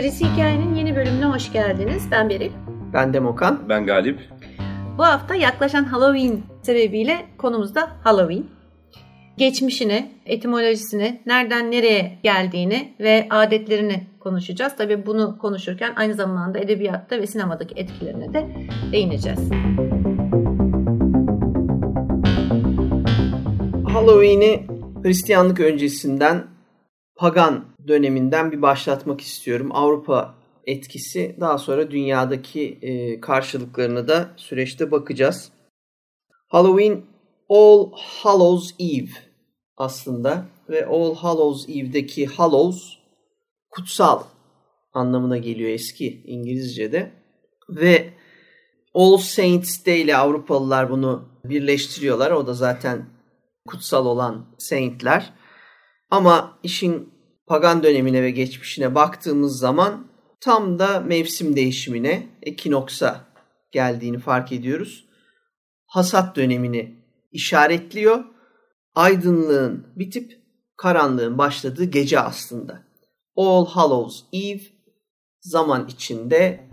Gerisi Hikayenin yeni bölümüne hoş geldiniz. Ben Beril. Ben Demokan. Ben Galip. Bu hafta yaklaşan Halloween sebebiyle konumuz da Halloween. Geçmişini, etimolojisini, nereden nereye geldiğini ve adetlerini konuşacağız. Tabii bunu konuşurken aynı zamanda edebiyatta ve sinemadaki etkilerine de değineceğiz. Halloween'i Hristiyanlık öncesinden pagan döneminden bir başlatmak istiyorum. Avrupa etkisi daha sonra dünyadaki e, karşılıklarını da süreçte bakacağız. Halloween All Hallows Eve aslında ve All Hallows Eve'deki Hallows kutsal anlamına geliyor eski İngilizce'de ve All Saints Day ile Avrupalılar bunu birleştiriyorlar. O da zaten kutsal olan saintler. Ama işin pagan dönemine ve geçmişine baktığımız zaman tam da mevsim değişimine, ekinoksa geldiğini fark ediyoruz. Hasat dönemini işaretliyor. Aydınlığın bitip karanlığın başladığı gece aslında. All Hallows Eve zaman içinde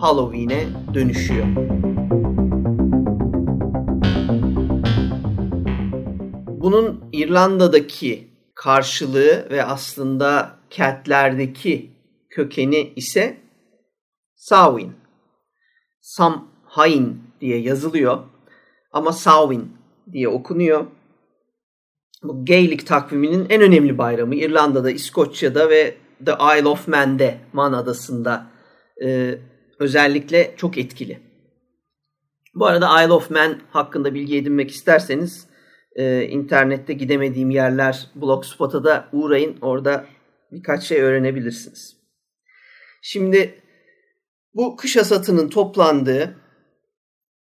Halloween'e dönüşüyor. Bunun İrlanda'daki karşılığı ve aslında Keltlerdeki kökeni ise Samhain. Samhain diye yazılıyor ama Samhain diye okunuyor. Bu Gaelic takviminin en önemli bayramı İrlanda'da, İskoçya'da ve The Isle of Man'de, Man Adası'nda e, özellikle çok etkili. Bu arada Isle of Man hakkında bilgi edinmek isterseniz e, internette gidemediğim yerler Blogspot'a da uğrayın. Orada birkaç şey öğrenebilirsiniz. Şimdi bu kış hasatının toplandığı,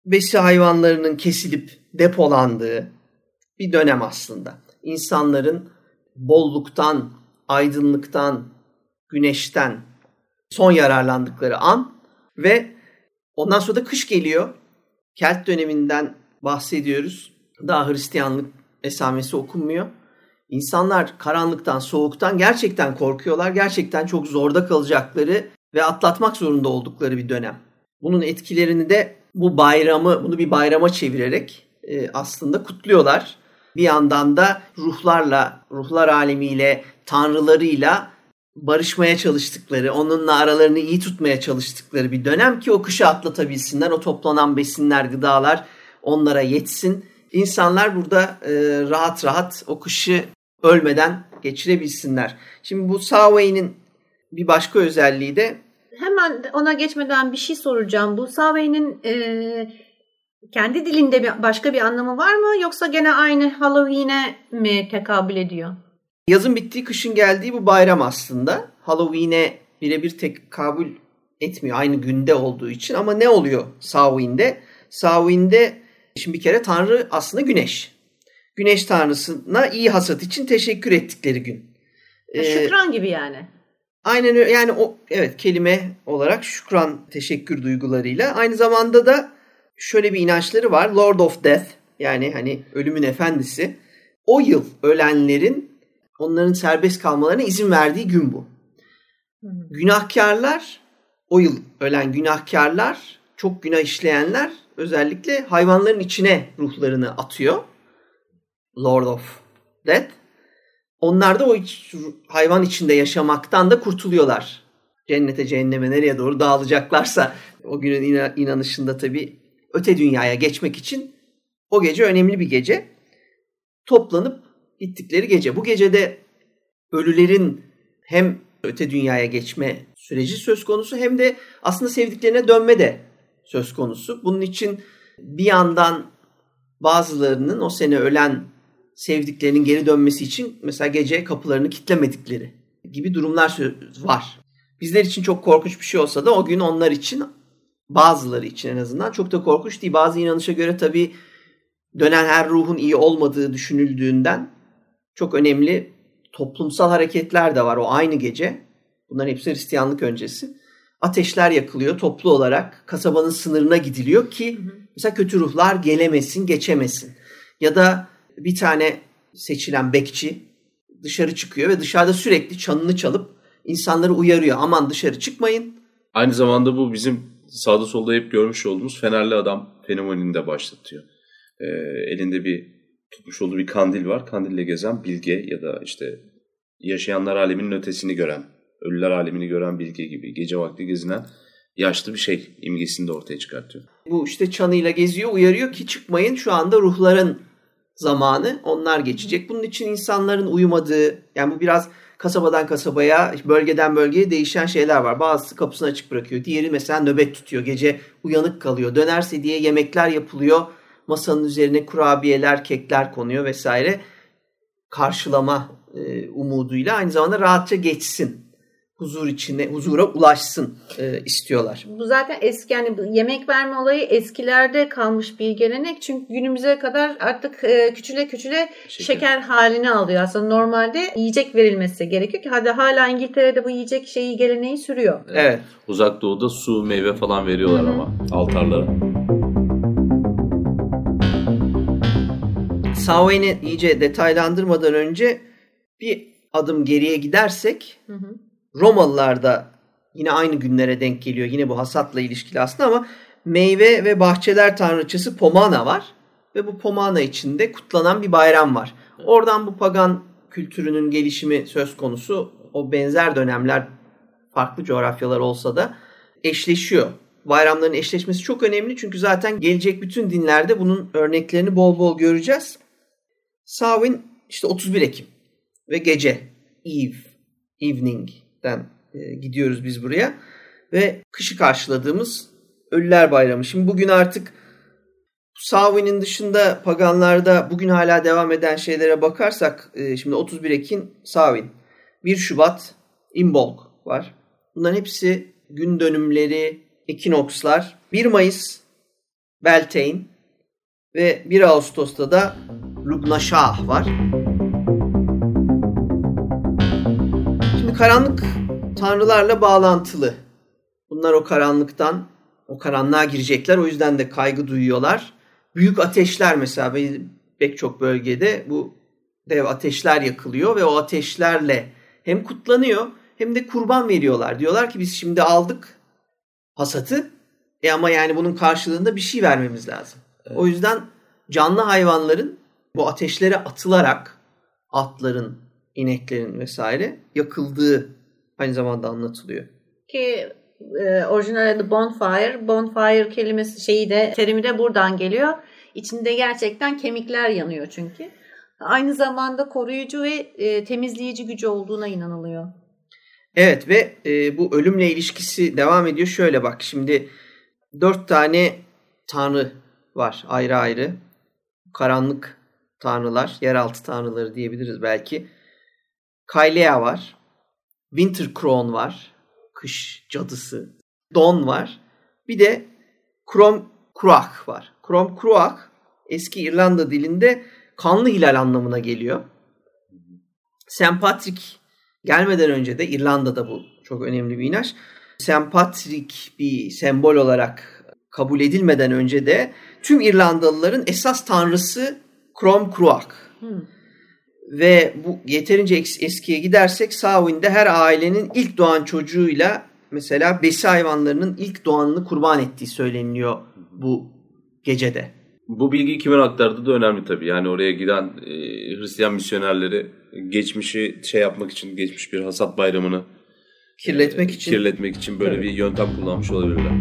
besi hayvanlarının kesilip depolandığı bir dönem aslında. İnsanların bolluktan, aydınlıktan, güneşten son yararlandıkları an ve ondan sonra da kış geliyor. Kelt döneminden bahsediyoruz. Daha Hristiyanlık esamesi okunmuyor. İnsanlar karanlıktan, soğuktan gerçekten korkuyorlar. Gerçekten çok zorda kalacakları ve atlatmak zorunda oldukları bir dönem. Bunun etkilerini de bu bayramı, bunu bir bayrama çevirerek e, aslında kutluyorlar. Bir yandan da ruhlarla, ruhlar alemiyle, tanrılarıyla barışmaya çalıştıkları, onunla aralarını iyi tutmaya çalıştıkları bir dönem ki o kışı atlatabilsinler. O toplanan besinler, gıdalar onlara yetsin insanlar burada e, rahat rahat o kışı ölmeden geçirebilsinler. Şimdi bu Samhain'in bir başka özelliği de hemen ona geçmeden bir şey soracağım. Bu Samhain'in e, kendi dilinde bir, başka bir anlamı var mı yoksa gene aynı Halloween'e mi tekabül ediyor? Yazın bittiği kışın geldiği bu bayram aslında. Halloween'e birebir tekabül etmiyor aynı günde olduğu için ama ne oluyor Samhain'de? Samhain'de Şimdi bir kere Tanrı aslında güneş. Güneş tanrısına iyi hasat için teşekkür ettikleri gün. Ee, şükran gibi yani. Aynen öyle. Yani o evet kelime olarak şükran teşekkür duygularıyla. Aynı zamanda da şöyle bir inançları var. Lord of Death yani hani ölümün efendisi. O yıl ölenlerin onların serbest kalmalarına izin verdiği gün bu. Günahkarlar o yıl ölen günahkarlar çok günah işleyenler özellikle hayvanların içine ruhlarını atıyor. Lord of Death. Onlar da o iç, hayvan içinde yaşamaktan da kurtuluyorlar. Cennete, cehenneme nereye doğru dağılacaklarsa o günün inanışında tabii öte dünyaya geçmek için o gece önemli bir gece. Toplanıp gittikleri gece. Bu gecede ölülerin hem öte dünyaya geçme süreci söz konusu hem de aslında sevdiklerine dönme de söz konusu. Bunun için bir yandan bazılarının o sene ölen sevdiklerinin geri dönmesi için mesela gece kapılarını kitlemedikleri gibi durumlar var. Bizler için çok korkunç bir şey olsa da o gün onlar için bazıları için en azından çok da korkunç değil. Bazı inanışa göre tabii dönen her ruhun iyi olmadığı düşünüldüğünden çok önemli toplumsal hareketler de var o aynı gece. Bunların hepsi Hristiyanlık öncesi. Ateşler yakılıyor toplu olarak. Kasabanın sınırına gidiliyor ki mesela kötü ruhlar gelemesin, geçemesin. Ya da bir tane seçilen bekçi dışarı çıkıyor ve dışarıda sürekli çanını çalıp insanları uyarıyor. Aman dışarı çıkmayın. Aynı zamanda bu bizim sağda solda hep görmüş olduğumuz Fenerli adam fenomenini de başlatıyor. Ee, elinde bir tutmuş olduğu bir kandil var. Kandille gezen bilge ya da işte yaşayanlar aleminin ötesini gören, ölüler alemini gören bilge gibi gece vakti gezinen yaşlı bir şey imgesini de ortaya çıkartıyor. Bu işte çanıyla geziyor, uyarıyor ki çıkmayın şu anda ruhların zamanı onlar geçecek. Bunun için insanların uyumadığı yani bu biraz kasabadan kasabaya, bölgeden bölgeye değişen şeyler var. Bazısı kapısını açık bırakıyor. Diğeri mesela nöbet tutuyor. Gece uyanık kalıyor. Dönerse diye yemekler yapılıyor. Masanın üzerine kurabiyeler, kekler konuyor vesaire. Karşılama e, umuduyla aynı zamanda rahatça geçsin huzur içine, huzura ulaşsın e, istiyorlar. Bu zaten eski yani yemek verme olayı eskilerde kalmış bir gelenek. Çünkü günümüze kadar artık e, küçüle küçüle şeker. şeker halini alıyor. Aslında normalde yiyecek verilmesi gerekiyor ki hadi hala İngiltere'de bu yiyecek şeyi geleneği sürüyor. Evet. Uzak doğuda su, meyve falan veriyorlar Hı-hı. ama altarlara. Samhain'i iyice detaylandırmadan önce bir adım geriye gidersek hı hı. Romalılar da yine aynı günlere denk geliyor. Yine bu hasatla ilişkili aslında ama meyve ve bahçeler tanrıçası Pomana var. Ve bu Pomana içinde kutlanan bir bayram var. Oradan bu pagan kültürünün gelişimi söz konusu. O benzer dönemler farklı coğrafyalar olsa da eşleşiyor. Bayramların eşleşmesi çok önemli çünkü zaten gelecek bütün dinlerde bunun örneklerini bol bol göreceğiz. Samhain işte 31 Ekim ve gece, eve, evening den e, gidiyoruz biz buraya. Ve kışı karşıladığımız Ölüler Bayramı. Şimdi bugün artık Samhain'in dışında paganlarda bugün hala devam eden şeylere bakarsak e, şimdi 31 Ekim Samhain, 1 Şubat Imbolg var. Bunların hepsi gün dönümleri, ekinokslar. 1 Mayıs Beltane ve 1 Ağustos'ta da Lugnashah var. Karanlık tanrılarla bağlantılı. Bunlar o karanlıktan, o karanlığa girecekler. O yüzden de kaygı duyuyorlar. Büyük ateşler mesela pek çok bölgede bu dev ateşler yakılıyor ve o ateşlerle hem kutlanıyor hem de kurban veriyorlar. Diyorlar ki biz şimdi aldık hasatı e ama yani bunun karşılığında bir şey vermemiz lazım. Evet. O yüzden canlı hayvanların bu ateşlere atılarak atların, ineklerin vesaire yakıldığı aynı zamanda anlatılıyor. Ki e, orijinal adı bonfire. Bonfire kelimesi şeyi de terimi de buradan geliyor. İçinde gerçekten kemikler yanıyor çünkü. Aynı zamanda koruyucu ve e, temizleyici gücü olduğuna inanılıyor. Evet ve e, bu ölümle ilişkisi devam ediyor. Şöyle bak şimdi dört tane tanrı var ayrı ayrı. Karanlık tanrılar, yeraltı tanrıları diyebiliriz belki. Kailea var. Winter Crown var. Kış cadısı. Don var. Bir de Krom Kruak var. Krom Kruak eski İrlanda dilinde kanlı hilal anlamına geliyor. St. Patrick gelmeden önce de İrlanda'da bu çok önemli bir inanç. St. Patrick bir sembol olarak kabul edilmeden önce de tüm İrlandalıların esas tanrısı Krom Kruak. Hmm. Ve bu yeterince eskiye gidersek Samhain'de her ailenin ilk doğan çocuğuyla mesela besi hayvanlarının ilk doğanını kurban ettiği söyleniliyor bu gecede. Bu bilgi kimin aktardığı da önemli tabii. Yani oraya giden e, Hristiyan misyonerleri geçmişi şey yapmak için, geçmiş bir hasat bayramını kirletmek e, için kirletmek için böyle evet. bir yöntem kullanmış olabilirler.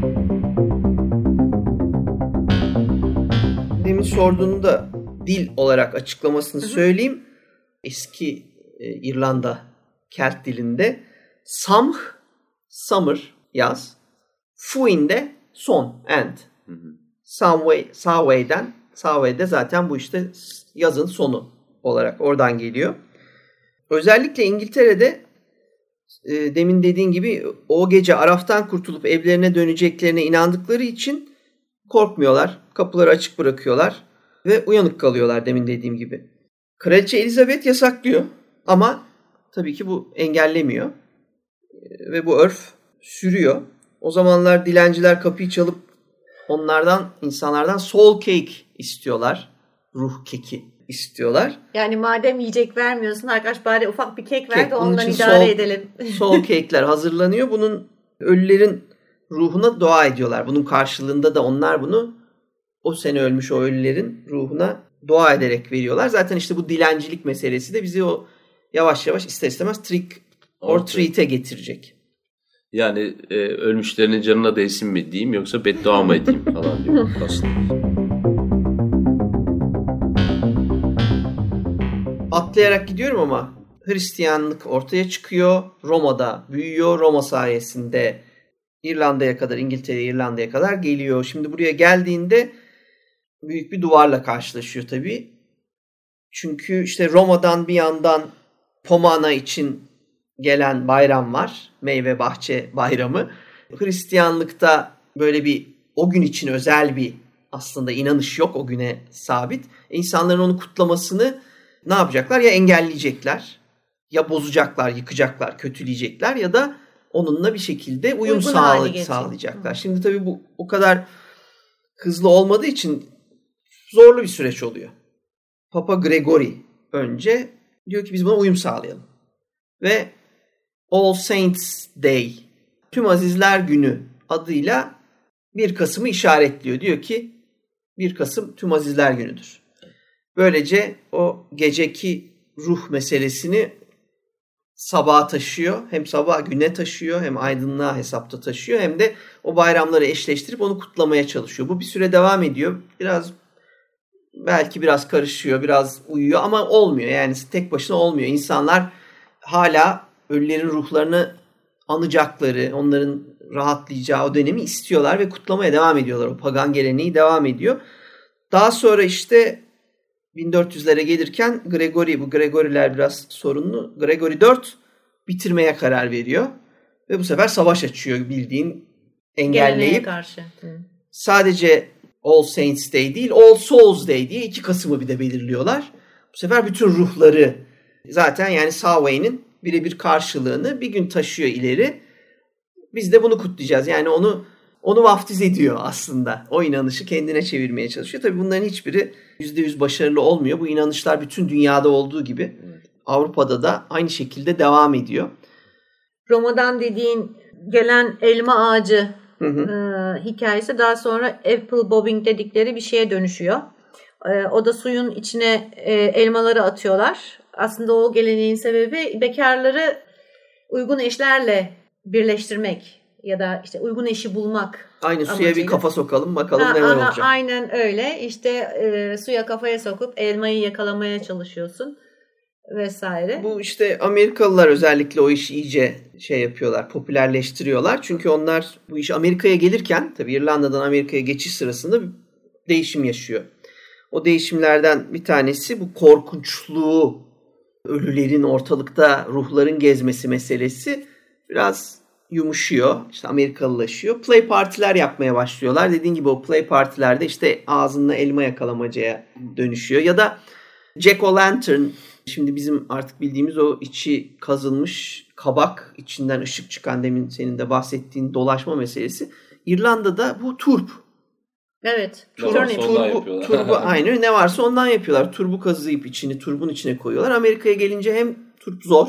Demin sorduğunu da dil olarak açıklamasını Hı-hı. söyleyeyim eski e, İrlanda Kelt dilinde samh summer yaz, fuin de son end. Samway, Samway'den Samway'de zaten bu işte yazın sonu olarak oradan geliyor. Özellikle İngiltere'de e, demin dediğin gibi o gece Araf'tan kurtulup evlerine döneceklerine inandıkları için korkmuyorlar. Kapıları açık bırakıyorlar ve uyanık kalıyorlar demin dediğim gibi. Kraliçe Elizabeth yasaklıyor ama tabii ki bu engellemiyor. E, ve bu örf sürüyor. O zamanlar dilenciler kapıyı çalıp onlardan, insanlardan soul cake istiyorlar. Ruh keki istiyorlar. Yani madem yiyecek vermiyorsun arkadaş bari ufak bir kek ver de ondan idare soğuk- edelim. Soul cake'ler hazırlanıyor. Bunun ölülerin ruhuna dua ediyorlar. Bunun karşılığında da onlar bunu o sene ölmüş o ölülerin ruhuna dua ederek veriyorlar. Zaten işte bu dilencilik meselesi de bizi o yavaş yavaş ister istemez trick or treat'e getirecek. Yani e, ölmüşlerinin canına değsin mi diyeyim yoksa beddua mı edeyim falan diyor aslında. Atlayarak gidiyorum ama Hristiyanlık ortaya çıkıyor. Roma'da büyüyor. Roma sayesinde İrlanda'ya kadar, İngiltere, İrlanda'ya kadar geliyor. Şimdi buraya geldiğinde büyük bir duvarla karşılaşıyor tabii. Çünkü işte Roma'dan bir yandan Pomana için gelen bayram var. Meyve bahçe bayramı. Hristiyanlıkta böyle bir o gün için özel bir aslında inanış yok o güne sabit. E, İnsanların onu kutlamasını ne yapacaklar? Ya engelleyecekler, ya bozacaklar, yıkacaklar, kötüleyecekler ya da onunla bir şekilde uyum Uygun sağla- hale getirecek. sağlayacaklar. Şimdi tabii bu o kadar hızlı olmadığı için zorlu bir süreç oluyor. Papa Gregory önce diyor ki biz buna uyum sağlayalım. Ve All Saints Day, Tüm Azizler Günü adıyla 1 Kasım'ı işaretliyor. Diyor ki 1 Kasım Tüm Azizler Günü'dür. Böylece o geceki ruh meselesini sabaha taşıyor. Hem sabah güne taşıyor hem aydınlığa hesapta taşıyor hem de o bayramları eşleştirip onu kutlamaya çalışıyor. Bu bir süre devam ediyor. Biraz belki biraz karışıyor, biraz uyuyor ama olmuyor. Yani tek başına olmuyor. İnsanlar hala ölülerin ruhlarını anacakları, onların rahatlayacağı o dönemi istiyorlar ve kutlamaya devam ediyorlar. O pagan geleneği devam ediyor. Daha sonra işte 1400'lere gelirken Gregory, bu Gregory'ler biraz sorunlu. Gregory 4 bitirmeye karar veriyor. Ve bu sefer savaş açıyor bildiğin Geleneğe engelleyip karşı. Hı. sadece All Saints Day değil All Souls Day diye 2 Kasım'ı bir de belirliyorlar. Bu sefer bütün ruhları zaten yani Samhain'in birebir karşılığını bir gün taşıyor ileri. Biz de bunu kutlayacağız. Yani onu onu vaftiz ediyor aslında. O inanışı kendine çevirmeye çalışıyor. Tabii bunların hiçbiri %100 başarılı olmuyor. Bu inanışlar bütün dünyada olduğu gibi Avrupa'da da aynı şekilde devam ediyor. Roma'dan dediğin gelen elma ağacı Hı hı. e, hikayesi daha sonra apple bobbing dedikleri bir şeye dönüşüyor. E, o da suyun içine e, elmaları atıyorlar. Aslında o geleneğin sebebi bekarları uygun eşlerle birleştirmek ya da işte uygun eşi bulmak. Aynı suya bir amacıyla. kafa sokalım bakalım Ha, neler olacak. Aynen öyle. İşte e, suya kafaya sokup elmayı yakalamaya çalışıyorsun vesaire. Bu işte Amerikalılar özellikle o işi iyice şey yapıyorlar, popülerleştiriyorlar. Çünkü onlar bu iş Amerika'ya gelirken, tabii İrlanda'dan Amerika'ya geçiş sırasında bir değişim yaşıyor. O değişimlerden bir tanesi bu korkunçluğu, ölülerin ortalıkta ruhların gezmesi meselesi biraz yumuşuyor. İşte Amerikalılaşıyor. Play partiler yapmaya başlıyorlar. Dediğin gibi o play partilerde işte ağzında elma yakalamacaya dönüşüyor. Ya da Jack O'Lantern Şimdi bizim artık bildiğimiz o içi kazılmış kabak, içinden ışık çıkan demin senin de bahsettiğin dolaşma meselesi. İrlanda'da bu turp. Evet. Ne varsa Turnip. ondan Turbu, yapıyorlar. turbu aynı ne varsa ondan yapıyorlar. Turbu kazıyıp içini turbun içine koyuyorlar. Amerika'ya gelince hem turp zor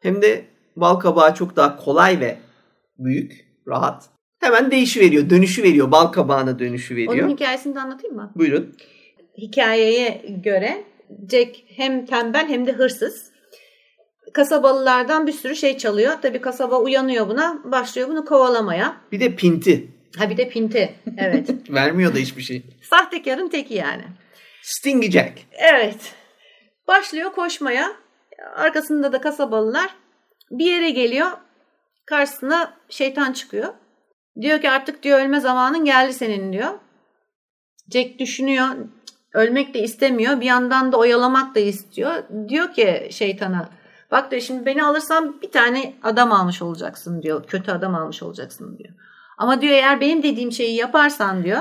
hem de bal kabağı çok daha kolay ve büyük, rahat. Hemen değişi veriyor, dönüşü veriyor. Bal kabağına dönüşü veriyor. Onun hikayesini de anlatayım mı? Buyurun. hikayeye göre Jack hem tembel hem de hırsız. Kasabalılardan bir sürü şey çalıyor. Tabii kasaba uyanıyor buna. Başlıyor bunu kovalamaya. Bir de pinti. Ha bir de pinti. Evet. Vermiyor da hiçbir şey. Sahtekarın teki yani. Stingy Jack. Evet. Başlıyor koşmaya. Arkasında da kasabalılar bir yere geliyor. Karşısına şeytan çıkıyor. Diyor ki artık diyor ölme zamanın geldi senin diyor. Jack düşünüyor. Ölmek de istemiyor. Bir yandan da oyalamak da istiyor. Diyor ki şeytana bak diyor şimdi beni alırsan bir tane adam almış olacaksın diyor. Kötü adam almış olacaksın diyor. Ama diyor eğer benim dediğim şeyi yaparsan diyor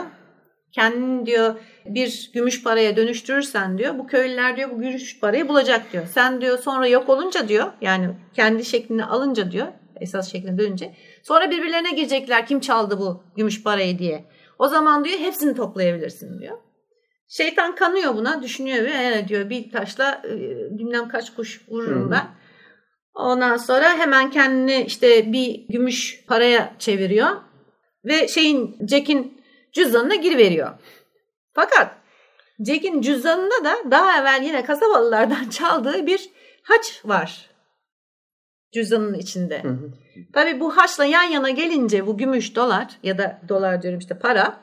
kendini diyor bir gümüş paraya dönüştürürsen diyor bu köylüler diyor bu gümüş parayı bulacak diyor. Sen diyor sonra yok olunca diyor yani kendi şeklini alınca diyor esas şekline dönünce sonra birbirlerine girecekler kim çaldı bu gümüş parayı diye. O zaman diyor hepsini toplayabilirsin diyor. Şeytan kanıyor buna düşünüyor ve evet diyor bir taşla e, bilmem kaç kuş vururum ben. Ondan sonra hemen kendini işte bir gümüş paraya çeviriyor ve şeyin Jack'in cüzdanına giriveriyor. Fakat Jack'in cüzdanında da daha evvel yine kasabalılardan çaldığı bir haç var. Cüzdanın içinde. Hı hı. Tabii bu haçla yan yana gelince bu gümüş dolar ya da dolar diyorum işte para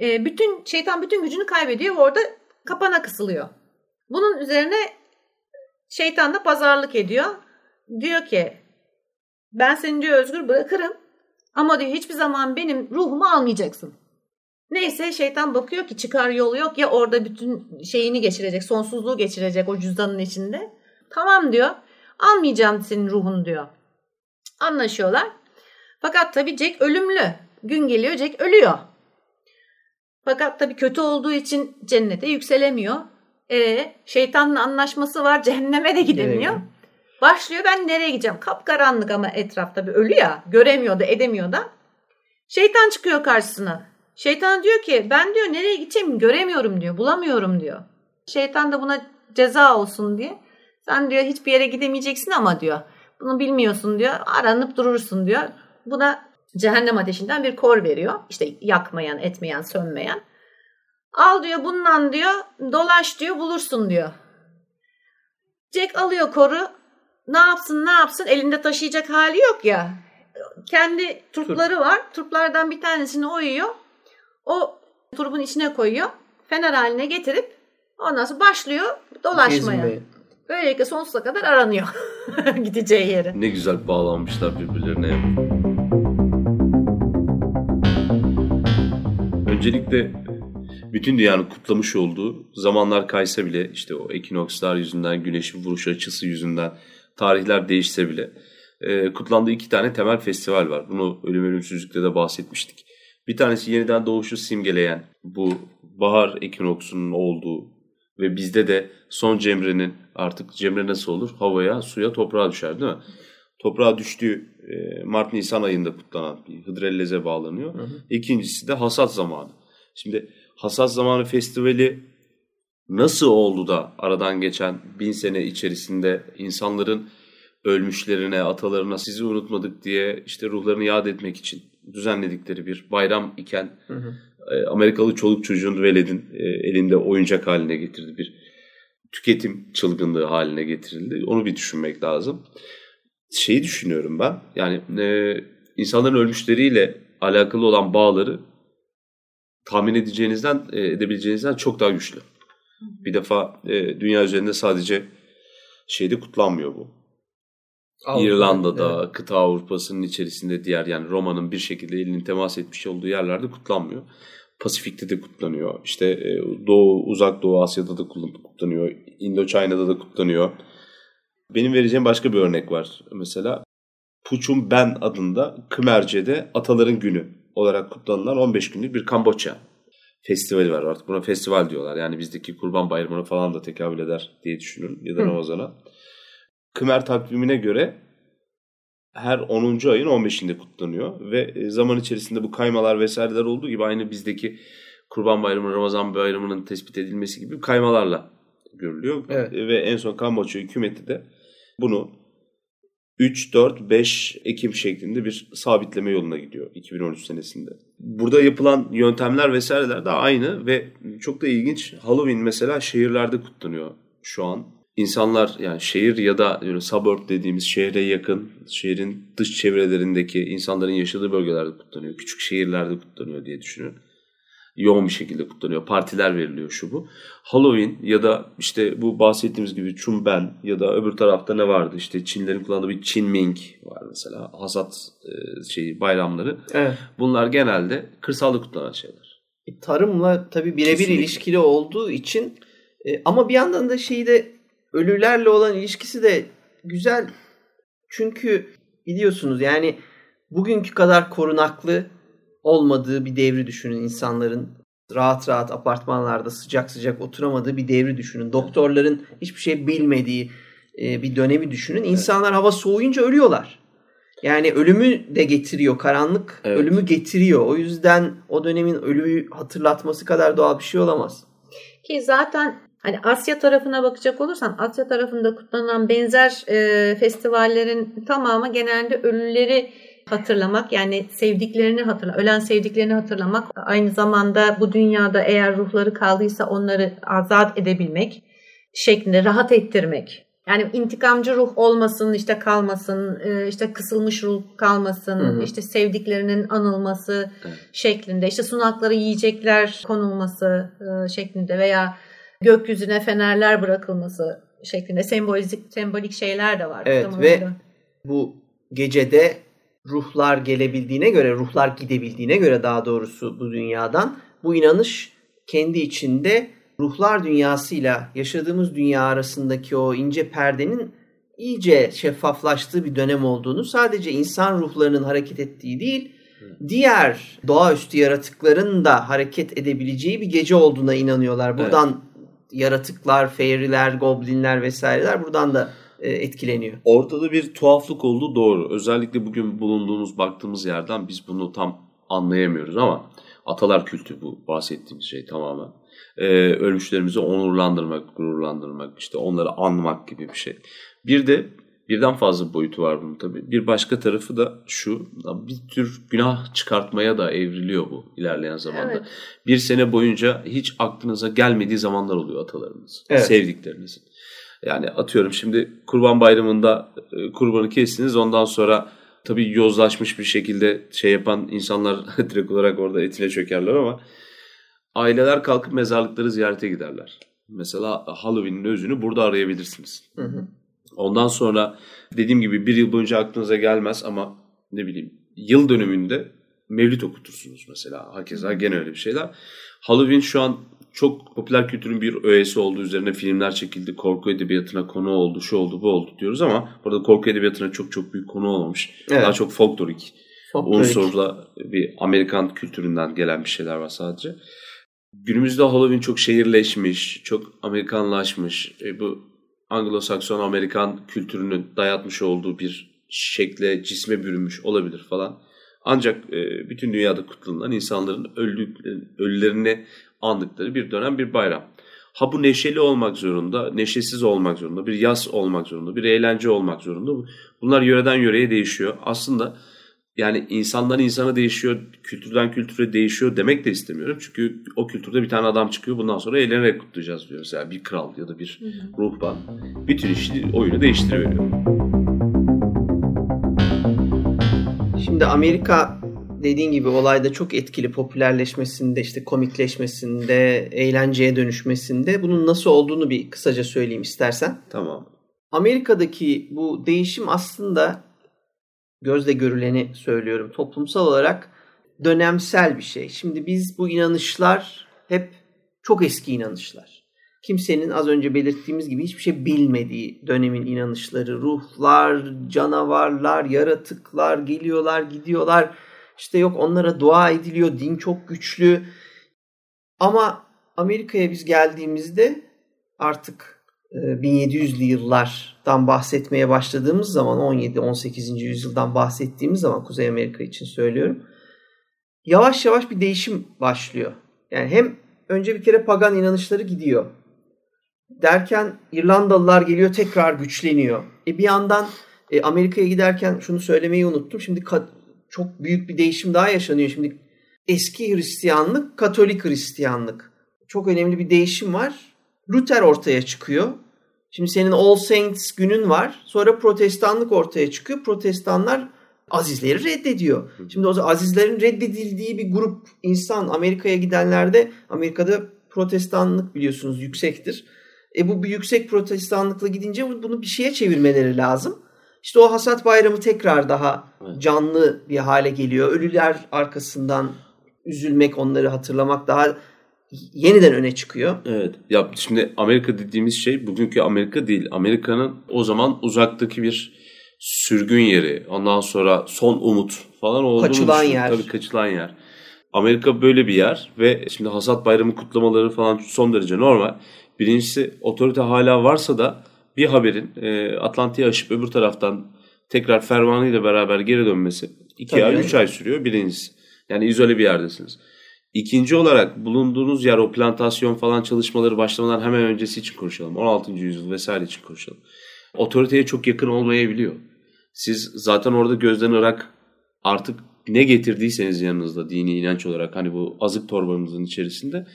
e, bütün şeytan bütün gücünü kaybediyor ve orada kapana kısılıyor. Bunun üzerine şeytan da pazarlık ediyor. Diyor ki ben seni diyor özgür bırakırım ama diyor hiçbir zaman benim ruhumu almayacaksın. Neyse şeytan bakıyor ki çıkar yolu yok ya orada bütün şeyini geçirecek, sonsuzluğu geçirecek o cüzdanın içinde. Tamam diyor. Almayacağım senin ruhunu diyor. Anlaşıyorlar. Fakat tabii Jack ölümlü. Gün geliyor Jack ölüyor. Fakat tabii kötü olduğu için cennete yükselemiyor. E şeytanla anlaşması var cehenneme de gidemiyor. Başlıyor ben nereye gideceğim? Kapkaranlık ama etraf tabii ölü ya. Göremiyor da edemiyor da. Şeytan çıkıyor karşısına. Şeytan diyor ki ben diyor nereye gideceğim göremiyorum diyor. Bulamıyorum diyor. Şeytan da buna ceza olsun diye. Sen diyor hiçbir yere gidemeyeceksin ama diyor. Bunu bilmiyorsun diyor. Aranıp durursun diyor. Buna cehennem ateşinden bir kor veriyor. İşte yakmayan, etmeyen, sönmeyen. Al diyor bundan diyor dolaş diyor bulursun diyor. Jack alıyor koru. Ne yapsın ne yapsın elinde taşıyacak hali yok ya. Kendi turpları var. Turplardan bir tanesini oyuyor. O turbun içine koyuyor. Fener haline getirip ondan sonra başlıyor dolaşmaya. Gezmeye. Böylelikle sonsuza kadar aranıyor gideceği yere. Ne güzel bağlanmışlar birbirlerine. Öncelikle bütün dünyanın kutlamış olduğu zamanlar kaysa bile işte o ekinokslar yüzünden, güneşin vuruş açısı yüzünden tarihler değişse bile e, kutlandığı iki tane temel festival var. Bunu Ölüm Ölümsüzlük'te de bahsetmiştik. Bir tanesi yeniden doğuşu simgeleyen bu bahar ekinoksunun olduğu ve bizde de son cemrenin artık cemre nasıl olur? Havaya, suya, toprağa düşer değil mi? Toprağa düştüğü e, Mart-Nisan ayında kutlanan bir Hıdrellez'e bağlanıyor. İkincisi de hasat zamanı. Şimdi hasat zamanı festivali nasıl oldu da aradan geçen bin sene içerisinde insanların ölmüşlerine, atalarına sizi unutmadık diye işte ruhlarını yad etmek için düzenledikleri bir bayram iken Hı hı. e, Amerikalı çoluk çocuğun veledin e, elinde oyuncak haline getirdi bir tüketim çılgınlığı haline getirildi. Onu bir düşünmek lazım. Şeyi düşünüyorum ben yani e, insanların ölmüşleriyle alakalı olan bağları tahmin edeceğinizden e, edebileceğinizden çok daha güçlü. Bir defa e, dünya üzerinde sadece şeyde kutlanmıyor bu. Avrupa, İrlanda'da, evet. kıta Avrupa'sının içerisinde diğer yani Roma'nın bir şekilde elinin temas etmiş olduğu yerlerde kutlanmıyor. Pasifik'te de kutlanıyor. İşte e, Doğu, Uzak Doğu Asya'da da kutlanıyor. Indochina'da da kutlanıyor. Benim vereceğim başka bir örnek var. Mesela Puchum Ben adında Khmerce'de Ataların Günü olarak kutlanılan 15 günlük bir Kamboçya festivali var. Artık buna festival diyorlar. Yani bizdeki Kurban Bayramı'na falan da tekabül eder diye düşünüyorum. Ya da. Ramazan'a. Khmer takvimine göre her 10. ayın 15'inde kutlanıyor ve e, zaman içerisinde bu kaymalar vesaireler olduğu gibi aynı bizdeki Kurban Bayramı, Ramazan Bayramı'nın tespit edilmesi gibi kaymalarla görülüyor. Evet. Ve en son Kamboçya hükümeti de bunu 3, 4, 5 Ekim şeklinde bir sabitleme yoluna gidiyor 2013 senesinde. Burada yapılan yöntemler vesaireler de aynı ve çok da ilginç. Halloween mesela şehirlerde kutlanıyor şu an. İnsanlar yani şehir ya da yani suburb dediğimiz şehre yakın, şehrin dış çevrelerindeki insanların yaşadığı bölgelerde kutlanıyor. Küçük şehirlerde kutlanıyor diye düşünüyorum. Yoğun bir şekilde kutlanıyor. Partiler veriliyor şu bu. Halloween ya da işte bu bahsettiğimiz gibi Chumben ya da öbür tarafta ne vardı? İşte Çinlerin kullandığı bir Qingming var mesela. Hasat e, şeyi bayramları. Evet. Bunlar genelde kırsalda kutlanan şeyler. Tarımla tabii birebir ilişkili olduğu için e, ama bir yandan da şeyi de ölülerle olan ilişkisi de güzel. Çünkü biliyorsunuz yani bugünkü kadar korunaklı olmadığı bir devri düşünün insanların rahat rahat apartmanlarda sıcak sıcak oturamadığı bir devri düşünün. Doktorların hiçbir şey bilmediği e, bir dönemi düşünün. İnsanlar hava soğuyunca ölüyorlar. Yani ölümü de getiriyor. Karanlık Evet. ölümü getiriyor. O yüzden o dönemin ölümü hatırlatması kadar doğal bir şey olamaz. Ki zaten hani Asya tarafına bakacak olursan Asya tarafında kutlanan benzer e, festivallerin tamamı genelde ölüleri hatırlamak yani sevdiklerini hatırla, ölen sevdiklerini hatırlamak aynı zamanda bu dünyada eğer ruhları kaldıysa onları azat edebilmek şeklinde rahat ettirmek. Yani intikamcı ruh olmasın, işte kalmasın, e, işte kısılmış ruh kalmasın, Hı hı. işte sevdiklerinin anılması Evet. şeklinde, işte sunaklara yiyecekler konulması e, şeklinde veya gökyüzüne fenerler bırakılması şeklinde sembolik sembolik şeyler de var. Evet, ve-. Bu gecede ruhlar gelebildiğine göre, ruhlar gidebildiğine göre daha doğrusu bu dünyadan bu inanış kendi içinde ruhlar dünyasıyla yaşadığımız dünya arasındaki o ince perdenin iyice şeffaflaştığı bir dönem olduğunu sadece insan ruhlarının hareket ettiği değil, diğer doğaüstü yaratıkların da hareket edebileceği bir gece olduğuna inanıyorlar. Buradan yaratıklar, fairy'ler, goblinler vesaireler buradan da etkileniyor. Ortada bir tuhaflık olduğu doğru. Özellikle bugün bulunduğumuz, baktığımız yerden biz bunu tam anlayamıyoruz ama atalar kültü bu bahsettiğimiz şey tamamen. Ee, ölmüşlerimizi onurlandırmak, gururlandırmak, işte onları anmak gibi bir şey. Bir de birden fazla boyutu var bunun tabii. Bir başka tarafı da şu, bir tür günah çıkartmaya da evriliyor bu ilerleyen zamanda. Evet. Bir sene boyunca hiç aklınıza gelmediği zamanlar oluyor atalarınız, Evet. sevdiklerinizin. Yani atıyorum şimdi Kurban Bayramı'nda e, kurbanı kestiniz ondan sonra tabii yozlaşmış bir şekilde şey yapan insanlar direkt olarak orada etine çökerler ama aileler kalkıp mezarlıkları ziyarete giderler. Mesela Halloween'in özünü burada arayabilirsiniz. Hı hı. Ondan sonra dediğim gibi bir yıl boyunca aklınıza gelmez ama ne bileyim yıl dönümünde mevlid okutursunuz mesela. Hakeza gene öyle bir şeyler. Halloween şu an çok popüler kültürün bir öğesi olduğu üzerine filmler çekildi. Korku edebiyatına konu oldu, şu oldu, bu oldu diyoruz ama burada korku edebiyatına çok çok büyük konu olmamış. Evet. Daha çok folklorik unsurla bir Amerikan kültüründen gelen bir şeyler var sadece. Günümüzde Halloween çok şehirleşmiş, çok Amerikanlaşmış. E, bu Anglo-Sakson Amerikan kültürünün dayatmış olduğu bir şekle, cisme bürünmüş olabilir falan. Ancak e, bütün dünyada kutlanılan insanların öldük, ölülerini andıkları bir dönem bir bayram. Ha bu neşeli olmak zorunda, neşesiz olmak zorunda, bir yaz olmak zorunda, bir eğlence olmak zorunda. Bunlar yöreden yöreye değişiyor. Aslında yani insandan insana değişiyor, kültürden kültüre değişiyor demek de istemiyorum. Çünkü o kültürde bir tane adam çıkıyor bundan sonra eğlenerek kutlayacağız diyoruz. Yani bir kral ya da bir ruhban bütün işi, oyunu değiştiriveriyor. Şimdi Amerika dediğin gibi olayda çok etkili popülerleşmesinde, işte komikleşmesinde, eğlenceye dönüşmesinde bunun nasıl olduğunu bir kısaca söyleyeyim istersen. Tamam. Amerika'daki bu değişim aslında gözle görüleni söylüyorum toplumsal olarak dönemsel bir şey. Şimdi biz bu inanışlar hep çok eski inanışlar. Kimsenin az önce belirttiğimiz gibi hiçbir şey bilmediği dönemin inanışları, ruhlar, canavarlar, yaratıklar geliyorlar, gidiyorlar. İşte yok onlara dua ediliyor, din çok güçlü. Ama Amerika'ya biz geldiğimizde artık e, 1700'lü yıllardan bahsetmeye başladığımız zaman 17-18. yüzyıldan bahsettiğimiz zaman Kuzey Amerika için söylüyorum. Yavaş yavaş bir değişim başlıyor. Yani hem önce bir kere pagan inanışları gidiyor. Derken İrlandalılar geliyor tekrar güçleniyor. E bir yandan e, Amerika'ya giderken şunu söylemeyi unuttum. Şimdi çok büyük bir değişim daha yaşanıyor. Şimdi eski Hristiyanlık, Katolik Hristiyanlık. Çok önemli bir değişim var. Luther ortaya çıkıyor. Şimdi senin All Saints günün var. Sonra protestanlık ortaya çıkıyor. Protestanlar azizleri reddediyor. Şimdi o azizlerin reddedildiği bir grup insan Amerika'ya gidenlerde Amerika'da protestanlık biliyorsunuz yüksektir. E bu bir yüksek protestanlıkla gidince bunu bir şeye çevirmeleri lazım. İşte o hasat bayramı tekrar daha canlı bir hale geliyor. Ölüler arkasından üzülmek, onları hatırlamak daha yeniden öne çıkıyor. Evet. Ya şimdi Amerika dediğimiz şey bugünkü Amerika değil. Amerika'nın o zaman uzaktaki bir sürgün yeri. Ondan sonra son umut falan olduğunu Kaçılan düşün. yer. Tabii kaçılan yer. Amerika böyle bir yer ve şimdi hasat bayramı kutlamaları falan son derece normal. Birincisi otorite hala varsa da bir haberin e, Atlantik'i aşıp öbür taraftan tekrar fermanıyla beraber geri dönmesi 2 Tabii ay canım. 3 ay sürüyor birincisi. Yani izole bir yerdesiniz. İkinci olarak bulunduğunuz yer o plantasyon falan çalışmaları başlamadan hemen öncesi için konuşalım. 16. yüzyıl vesaire için konuşalım. Otoriteye çok yakın olmayabiliyor. Siz zaten orada gözden ırak artık ne getirdiyseniz yanınızda dini inanç olarak hani bu azık torbanızın içerisinde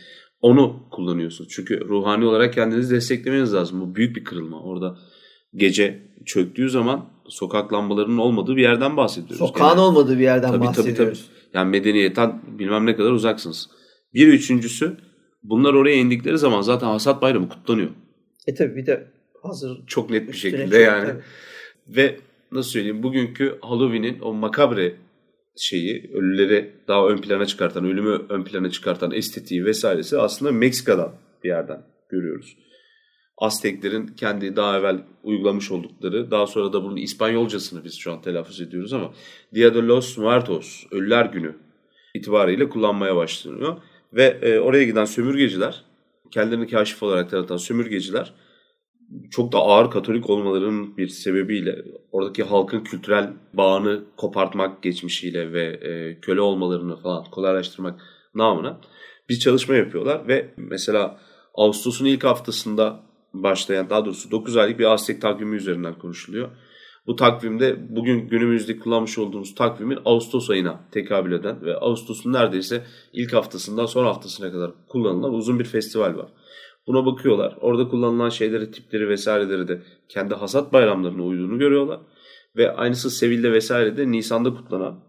onu kullanıyorsunuz. Çünkü ruhani olarak kendinizi desteklemeniz lazım. Bu büyük bir kırılma. Orada gece çöktüğü zaman sokak lambalarının olmadığı bir yerden bahsediyoruz. Sokağın Gene. olmadığı bir yerden Tabii, tabii, bahsediyoruz. tabii. Yani medeniyetten bilmem ne kadar uzaksınız. Bir üçüncüsü bunlar oraya indikleri zaman zaten hasat bayramı kutlanıyor. E tabii bir de hazır Çok net bir şekilde çok- yani. tabii. Ve nasıl söyleyeyim bugünkü Halloween'in o makabre şeyi ölüleri daha ön plana çıkartan, ölümü ön plana çıkartan estetiği vesairesi aslında Meksika'dan bir yerden görüyoruz. Azteklerin kendi daha evvel uygulamış oldukları, daha sonra da bunun İspanyolcasını biz şu an telaffuz ediyoruz ama Dia de los Muertos, Ölüler Günü itibariyle kullanmaya başlanıyor. Ve e, oraya giden sömürgeciler, kendilerini kaşif olarak tanıtan sömürgeciler çok da ağır Katolik olmalarının bir sebebiyle oradaki halkın kültürel bağını kopartmak geçmişiyle ve e, köle olmalarını falan kolaylaştırmak namına bir çalışma yapıyorlar ve mesela Ağustos'un ilk haftasında başlayan daha doğrusu 9 aylık bir Aztek takvimi üzerinden konuşuluyor. Bu takvimde bugün günümüzde kullanmış olduğumuz takvimin Ağustos ayına tekabül eden ve Ağustos'un neredeyse ilk haftasından son haftasına kadar kullanılan uzun bir festival var. Buna bakıyorlar. Orada kullanılan şeyleri, tipleri vesaireleri de kendi hasat bayramlarına uyduğunu görüyorlar. Ve aynısı Seville'de vesairede Nisan'da kutlanan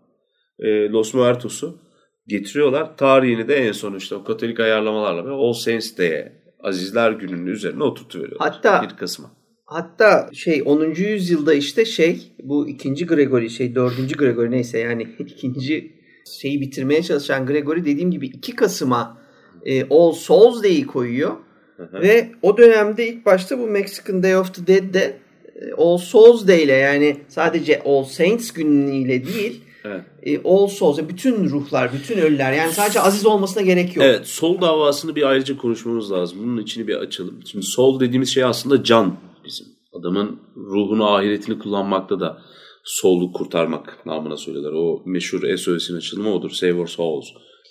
e, Los Muertos'u getiriyorlar. Tarihini de en son işte o Katolik ayarlamalarla ve All Saints Day'e Azizler Günü'nün üzerine oturtuveriyorlar. Hatta- 1 Kasım'a. Hatta şey 10. yüzyılda işte şey bu ikinci Gregory şey 4. Gregory neyse yani ikinci şeyi bitirmeye çalışan Gregory dediğim gibi 2 Kasım'a e, All Souls Day'i koyuyor. Ve o dönemde ilk başta bu Mexican Day of the Dead'de e, All Souls Day ile yani sadece All Saints günüyle değil Evet. e, All Souls yani bütün ruhlar, bütün ölüler yani sadece aziz olmasına gerek yok. Evet, sol davasını bir ayrıca konuşmamız lazım. Bunun içini bir açalım. Şimdi sol dediğimiz şey aslında can bizim. Adamın ruhunu, ahiretini kullanmakta da solu kurtarmak namına söylerler. O meşhur SOS'in açılımı odur. Save our souls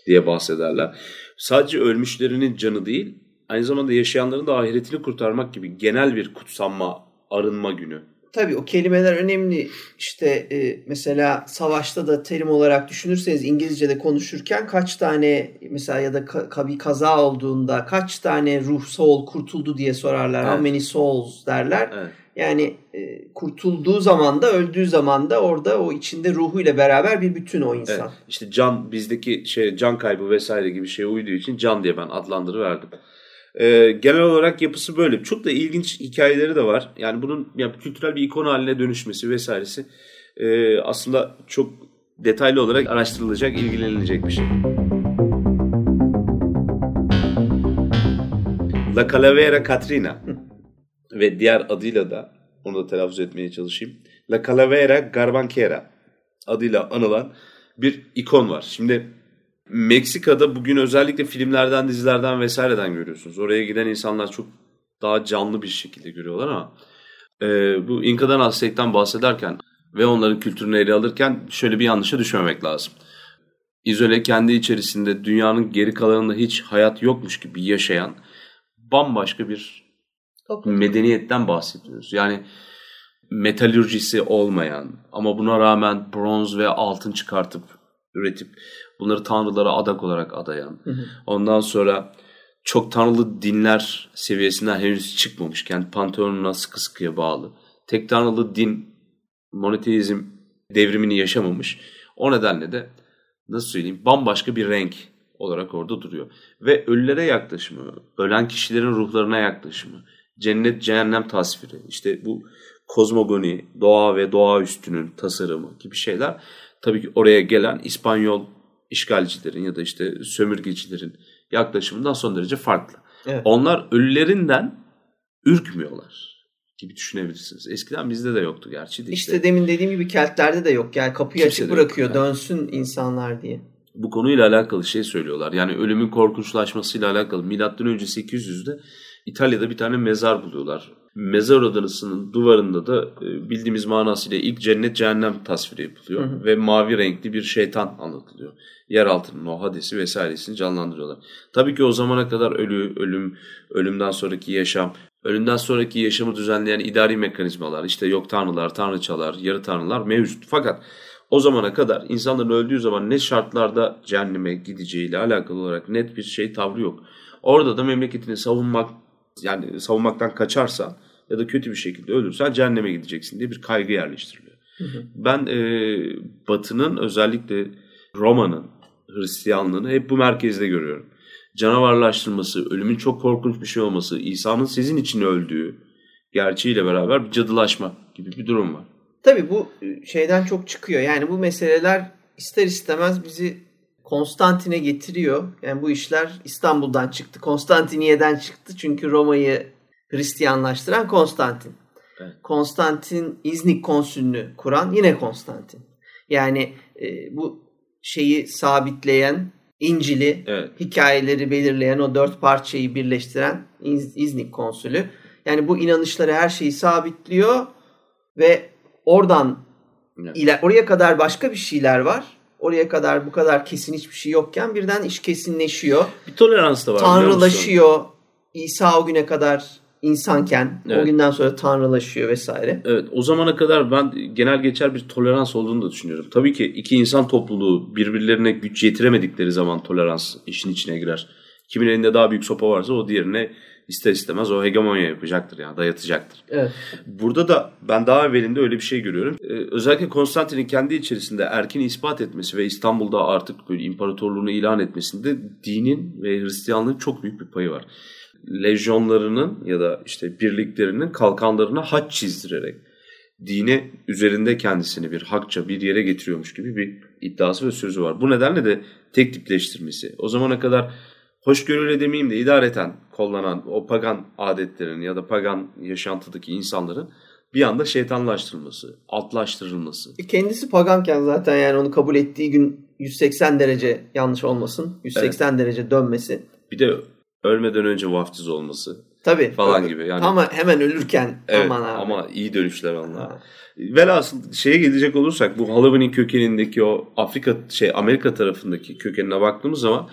diye bahsederler. Sadece ölmüşlerinin canı değil, aynı zamanda yaşayanların da ahiretini kurtarmak gibi genel bir kutsanma, arınma günü. Tabii o kelimeler önemli. İşte e, mesela savaşta da terim olarak düşünürseniz İngilizce'de konuşurken kaç tane mesela ya da ka- bir kaza olduğunda kaç tane ruh soul kurtuldu diye sorarlar. Evet. How many souls derler. Evet. Yani e, kurtulduğu zaman da öldüğü zaman da orada o içinde ruhuyla beraber bir bütün o insan. Evet. İşte can bizdeki şey can kaybı vesaire gibi şeye uyduğu için can diye ben adlandırıverdim. Ee, genel olarak yapısı böyle. Çok da ilginç hikayeleri de var. Yani bunun ya, kültürel bir ikon haline dönüşmesi vesairesi ee, aslında çok detaylı olarak araştırılacak, ilgilenilecek bir şey. La Calavera Catrina ve diğer adıyla da onu da telaffuz etmeye çalışayım. La Calavera Garbanquera adıyla anılan bir ikon var. Şimdi Meksika'da bugün özellikle filmlerden, dizilerden vesaireden görüyorsunuz. Oraya giden insanlar çok daha canlı bir şekilde görüyorlar ama e, bu İnka'dan Aztek'ten bahsederken ve onların kültürünü ele alırken şöyle bir yanlışa düşmemek lazım. İzole kendi içerisinde dünyanın geri kalanında hiç hayat yokmuş gibi yaşayan bambaşka bir medeniyetten bahsediyoruz. Yani metalürjisi olmayan ama buna rağmen bronz ve altın çıkartıp üretip bunları tanrılara adak olarak adayan. Hı hı. Ondan sonra çok tanrılı dinler seviyesinden henüz çıkmamışken panteonuna sıkı sıkıya bağlı. Tek tanrılı din monoteizm devrimini yaşamamış. O nedenle de nasıl söyleyeyim bambaşka bir renk olarak orada duruyor. Ve ölülere yaklaşımı, ölen kişilerin ruhlarına yaklaşımı, cennet cehennem tasviri, işte bu kozmogoni, doğa ve doğa üstünün tasarımı gibi şeyler tabii ki oraya gelen İspanyol işgalcilerin ya da işte sömürgecilerin yaklaşımından son derece farklı. Evet. Onlar ölülerinden ürkmüyorlar gibi düşünebilirsiniz. Eskiden bizde de yoktu gerçi de İşte demin dediğim gibi Keltlerde de yok. Yani kapıyı Kimse açık bırakıyor yok. Dönsün insanlar diye. bu konuyla alakalı şey söylüyorlar. Yani ölümün korkunçlaşmasıyla alakalı. Milattan önce 800'de İtalya'da bir tane mezar buluyorlar. Mezar odasının duvarında da e, bildiğimiz manasıyla ilk cennet cehennem tasviri yapılıyor. Hı hı. Ve mavi renkli bir şeytan anlatılıyor. Yer altının o hadesi vesairesini canlandırıyorlar. Tabii ki o zamana kadar ölü, ölüm, ölümden sonraki yaşam, ölümden sonraki yaşamı düzenleyen idari mekanizmalar, işte yok tanrılar, tanrıçalar, yarı tanrılar mevcut. Fakat o zamana kadar insanların öldüğü zaman ne şartlarda cehenneme gideceğiyle alakalı olarak net bir şey tavrı yok. Orada da memleketini savunmak yani savunmaktan kaçarsan ya da kötü bir şekilde ölürsen cehenneme gideceksin diye bir kaygı yerleştiriliyor. Ben e, Batı'nın özellikle Roma'nın Hristiyanlığını hep bu merkezde görüyorum. Canavarlaştırması, ölümün çok korkunç bir şey olması, İsa'nın sizin için öldüğü gerçeğiyle beraber bir cadılaşma gibi bir durum var. Tabii bu e, şeyden çok çıkıyor. Yani bu meseleler ister istemez bizi Konstantin'e getiriyor. Yani bu işler İstanbul'dan çıktı. Konstantiniye'den çıktı. Çünkü Roma'yı Hristiyanlaştıran Konstantin. Evet. Konstantin İznik konsülünü kuran yine Konstantin. Yani e, bu şeyi sabitleyen İncil'i, Evet. hikayeleri belirleyen o dört parçayı birleştiren İz- İznik konsülü. Yani bu inanışları her şeyi sabitliyor ve oradan Evet. iler, oraya kadar başka bir şeyler var. Oraya kadar bu kadar kesin hiçbir şey yokken birden iş kesinleşiyor. Bir tolerans da var. Tanrılaşıyor. İsa o güne kadar insanken o Evet. günden sonra tanrılaşıyor vesaire. Evet o zamana kadar ben genel geçer bir tolerans olduğunu da düşünüyorum. Tabii ki iki insan topluluğu birbirlerine güç yetiremedikleri zaman tolerans işin içine girer. Kimin elinde daha büyük sopa varsa o diğerine ister istemez o hegemonya yapacaktır yani dayatacaktır. Evet. Burada da ben daha evvelinde öyle bir şey görüyorum. Ee, özellikle Konstantin'in kendi içerisinde erkin ispat etmesi ve İstanbul'da artık böyle imparatorluğunu ilan etmesinde dinin ve Hristiyanlığın çok büyük bir payı var. Lejyonlarının ya da işte birliklerinin kalkanlarına haç çizdirerek dini üzerinde kendisini bir hakça bir yere getiriyormuş gibi bir iddiası ve sözü var. Bu nedenle de tek tipleştirmesi. O zamana kadar hoşgörüyle demeyeyim de idareten kollanan o pagan adetlerin ya da pagan yaşantıdaki insanların bir anda şeytanlaştırılması, altlaştırılması. E, Kendisi paganken zaten yani onu kabul ettiği gün 180 derece yanlış olmasın. 180 derece dönmesi. Bir de ölmeden önce vaftiz olması Tabii. falan Tabii. gibi. Yani Ama hemen ölürken Evet aman abi. ama iyi dönüşler onlar. Ha. Velhasıl şeye gelecek olursak bu Halloween'in kökenindeki o Afrika şey Amerika tarafındaki kökenine baktığımız zaman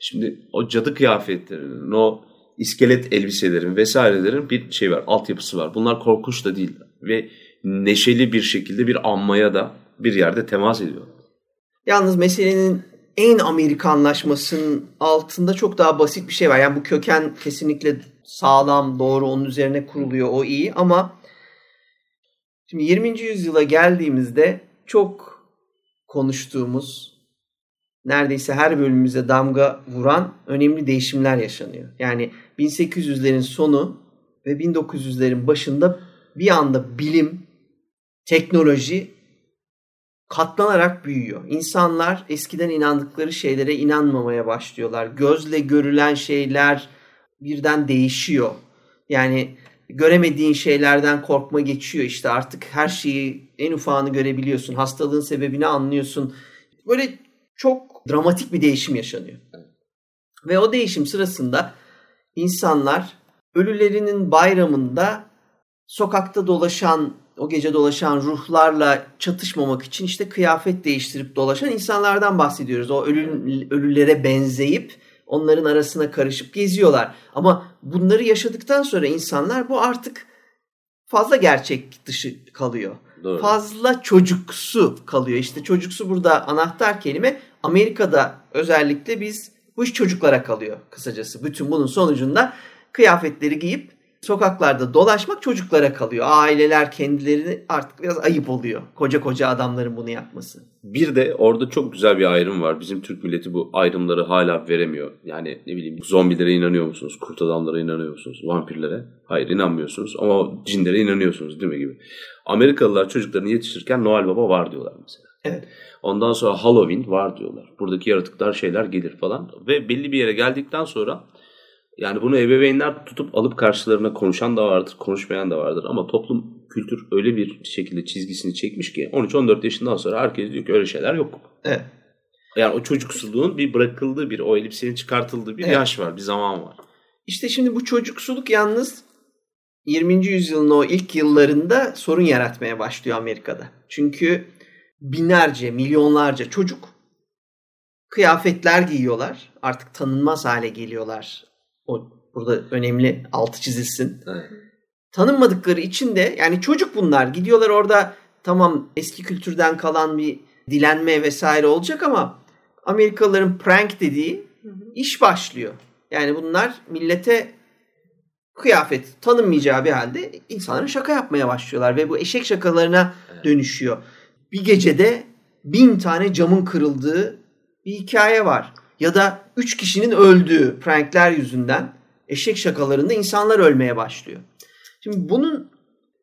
şimdi o cadı kıyafetlerinin o iskelet elbiselerin vesairelerin bir şey var altyapısı var. Bunlar korkunç da değil ve neşeli bir şekilde bir anmaya da bir yerde temas ediyor. Yalnız meselenin en Amerikanlaşmasının altında çok daha basit bir şey var. Yani bu köken kesinlikle sağlam, doğru, onun üzerine kuruluyor, o iyi ama şimdi 20. yüzyıla geldiğimizde çok konuştuğumuz, neredeyse her bölümümüze damga vuran önemli değişimler yaşanıyor. Yani 1800'lerin sonu ve 1900'lerin başında bir anda bilim, teknoloji katlanarak büyüyor. İnsanlar eskiden inandıkları şeylere inanmamaya başlıyorlar. Gözle görülen şeyler birden değişiyor. Yani göremediğin şeylerden korkma geçiyor. İşte artık her şeyi en ufağını görebiliyorsun. Hastalığın sebebini anlıyorsun. Böyle çok dramatik bir değişim yaşanıyor. Ve o değişim sırasında insanlar ölülerinin bayramında sokakta dolaşan, o gece dolaşan ruhlarla çatışmamak için işte kıyafet değiştirip dolaşan insanlardan bahsediyoruz. O ölü, ölülere benzeyip onların arasına karışıp geziyorlar. Ama bunları yaşadıktan sonra insanlar bu artık fazla gerçek dışı kalıyor. Doğru. Fazla çocuksu kalıyor. İşte çocuksu burada anahtar kelime. Amerika'da özellikle biz bu iş çocuklara kalıyor kısacası. Bütün bunun sonucunda kıyafetleri giyip sokaklarda dolaşmak çocuklara kalıyor. Aileler kendilerini artık biraz ayıp oluyor. Koca koca adamların bunu yapması. Bir de orada çok güzel bir ayrım var. Bizim Türk milleti bu ayrımları hala veremiyor. Yani ne bileyim zombilere inanıyor musunuz? Kurt adamlara inanıyor musunuz? Vampirlere? Hayır inanmıyorsunuz ama cinlere inanıyorsunuz değil mi gibi. Amerikalılar çocuklarını yetiştirirken Noel Baba var diyorlar mesela. Evet. Ondan sonra Halloween var diyorlar. Buradaki yaratıklar şeyler gelir falan. Ve belli bir yere geldikten sonra yani bunu ebeveynler tutup alıp karşılarına konuşan da vardır, konuşmayan da vardır. Ama toplum, kültür öyle bir şekilde çizgisini çekmiş ki 13-14 yaşından sonra herkes diyor ki öyle şeyler yok. Evet. Yani o çocuksuluğun bir bırakıldığı bir, o elbisenin çıkartıldığı bir Evet. yaş var, bir zaman var. İşte şimdi bu çocuksuluk yalnız 20. yüzyılın o ilk yıllarında sorun yaratmaya başlıyor Amerika'da. Çünkü binlerce, milyonlarca çocuk kıyafetler giyiyorlar. Artık tanınmaz hale geliyorlar. O burada önemli altı çizilsin. Evet. Tanınmadıkları için de yani çocuk bunlar gidiyorlar orada tamam eski kültürden kalan bir dilenme vesaire olacak ama Amerikalıların prank dediği iş başlıyor. Yani bunlar millete kıyafet tanınmayacağı bir halde insanlara şaka yapmaya başlıyorlar ve bu eşek şakalarına dönüşüyor. Bir gecede bin tane camın kırıldığı bir hikaye var. Ya da üç kişinin öldüğü prankler yüzünden eşek şakalarında insanlar ölmeye başlıyor. Şimdi bunun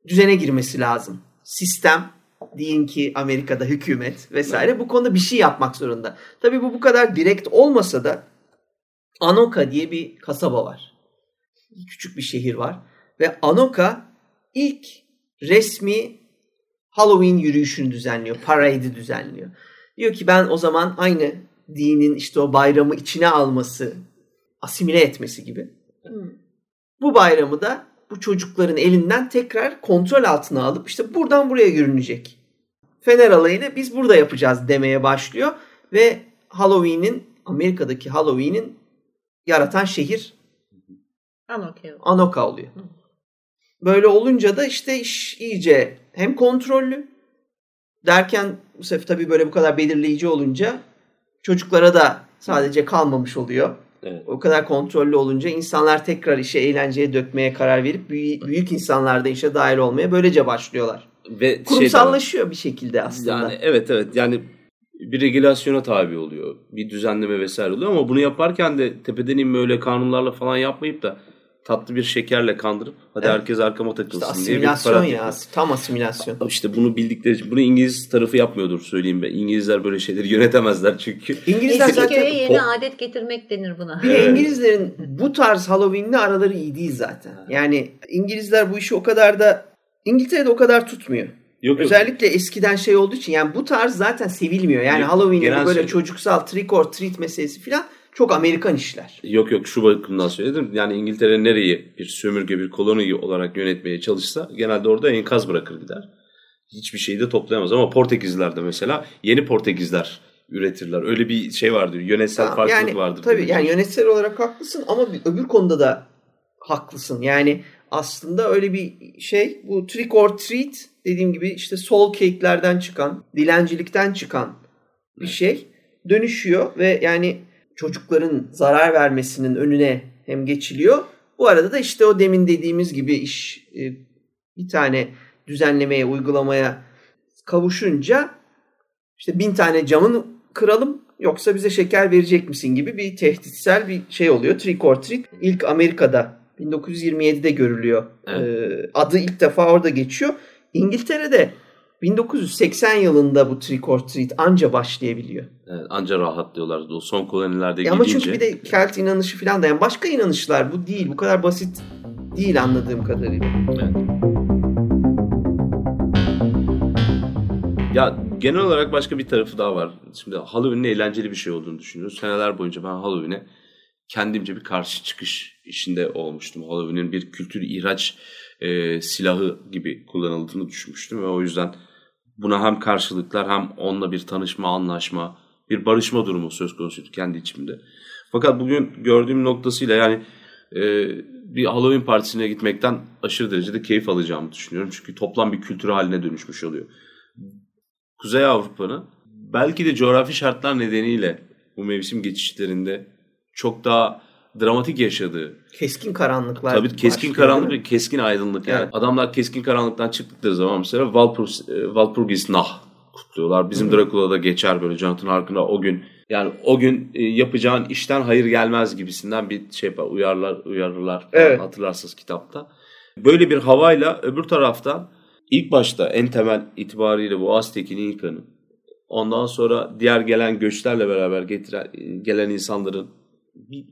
düzene girmesi lazım. Sistem, deyin ki Amerika'da hükümet vesaire bu konuda bir şey yapmak zorunda. Tabii bu bu kadar direkt olmasa da Anoka diye bir kasaba var. Küçük bir şehir var. Ve Anoka ilk resmi Halloween yürüyüşünü düzenliyor. Parade'i düzenliyor. Diyor ki ben o zaman aynı dinin işte o bayramı içine alması, asimile etmesi gibi. Bu bayramı da bu çocukların elinden tekrar kontrol altına alıp işte buradan buraya yürünecek. Fener alayını biz burada yapacağız demeye başlıyor ve Halloween'in Amerika'daki Halloween'in yaratan şehir Anoka. Anoka oluyor. Böyle olunca da işte iş iyice hem kontrollü derken bu sefer tabii böyle bu kadar belirleyici olunca çocuklara da sadece kalmamış oluyor. Evet. O kadar kontrollü olunca insanlar tekrar işe eğlenceye dökmeye karar verip büyük, büyük insanlar da işe dahil olmaya böylece başlıyorlar. Ve. Kurumsallaşıyor bir şekilde aslında. Yani evet evet yani bir regülasyona tabi oluyor. Bir düzenleme vesaire oluyor ama bunu yaparken de tepeden inme öyle kanunlarla falan yapmayıp da tatlı bir şekerle kandırıp hadi Evet. herkes arkama İşte takılsın diye bir asimilasyon ya. yapıyor. Tam asimilasyon. İşte bunu bildikleri için bunu İngiliz tarafı yapmıyordur söyleyeyim ben. İngilizler böyle şeyleri yönetemezler çünkü. İngilizler Eski zaten köye yeni po- adet getirmek denir buna. Bir de İngilizlerin bu tarz Halloween'le araları iyi değil zaten. Yani İngilizler bu işi o kadar da İngiltere'de o kadar tutmuyor. Yok yok. Özellikle eskiden şey olduğu için yani bu tarz zaten sevilmiyor. Yani Yok, Halloween'in böyle şey- çocuksal trick or treat meselesi falan çok Amerikan işler. Yok yok şu bakımdan söyledim. Yani İngiltere nereyi bir sömürge bir koloni olarak yönetmeye çalışsa genelde orada enkaz bırakır gider. Hiçbir şeyi de toplayamaz ama Portekizler de mesela yeni Portekizler üretirler. Öyle bir şey vardır. Yönetsel Tamam, farklılık yani, vardır. Tabii yani yönetsel olarak haklısın ama bir- öbür konuda da haklısın. Yani aslında öyle bir şey bu trick or treat dediğim gibi işte soul cake'lerden çıkan, dilencilikten çıkan bir şey dönüşüyor ve yani çocukların zarar vermesinin önüne hem geçiliyor. Bu arada da işte o demin dediğimiz gibi iş e, bir tane düzenlemeye, uygulamaya kavuşunca işte bin tane camın kıralım yoksa bize şeker verecek misin gibi bir tehditsel bir şey oluyor. Trick or treat ilk Amerika'da 1927'de görülüyor. Ee, adı ilk defa orada geçiyor. İngiltere'de 1980 yılında bu trick or treat anca başlayabiliyor. Evet, anca rahatlıyorlar. O son kolonilerde ama gidince. çünkü bir de Kelt inanışı falan da yani başka inanışlar bu değil. Bu kadar basit değil anladığım kadarıyla. Ya genel olarak başka bir tarafı daha var. Şimdi Halloween'in eğlenceli bir şey olduğunu düşünüyoruz. Seneler boyunca ben Halloween'e kendimce bir karşı çıkış işinde olmuştum. Halloween'in bir kültür ihraç e, silahı gibi kullanıldığını düşünmüştüm ve o yüzden buna hem karşılıklar hem onunla bir tanışma, anlaşma, bir barışma durumu söz konusuydu kendi içimde. Fakat bugün gördüğüm noktasıyla yani e, bir Halloween partisine gitmekten aşırı derecede keyif alacağımı düşünüyorum. Çünkü toplam bir kültür haline dönüşmüş oluyor. Kuzey Avrupa'nın belki de coğrafi şartlar nedeniyle bu mevsim geçişlerinde çok daha dramatik yaşadığı. Keskin karanlıklar. Tabii keskin başlıyor, karanlık ve keskin aydınlık. Yani Evet. adamlar keskin karanlıktan çıktıkları zaman mesela Walpurgis, e, Nah kutluyorlar. Bizim Dracula'da geçer böyle Jonathan Harker'la o gün yani o gün e, yapacağın işten hayır gelmez gibisinden bir şey yapar. Uyarlar, uyarırlar. Evet. Hatırlarsınız kitapta. Böyle bir havayla öbür taraftan ilk başta en temel itibariyle bu Aztek'in İnka'nın ondan sonra diğer gelen göçlerle beraber getiren gelen insanların bir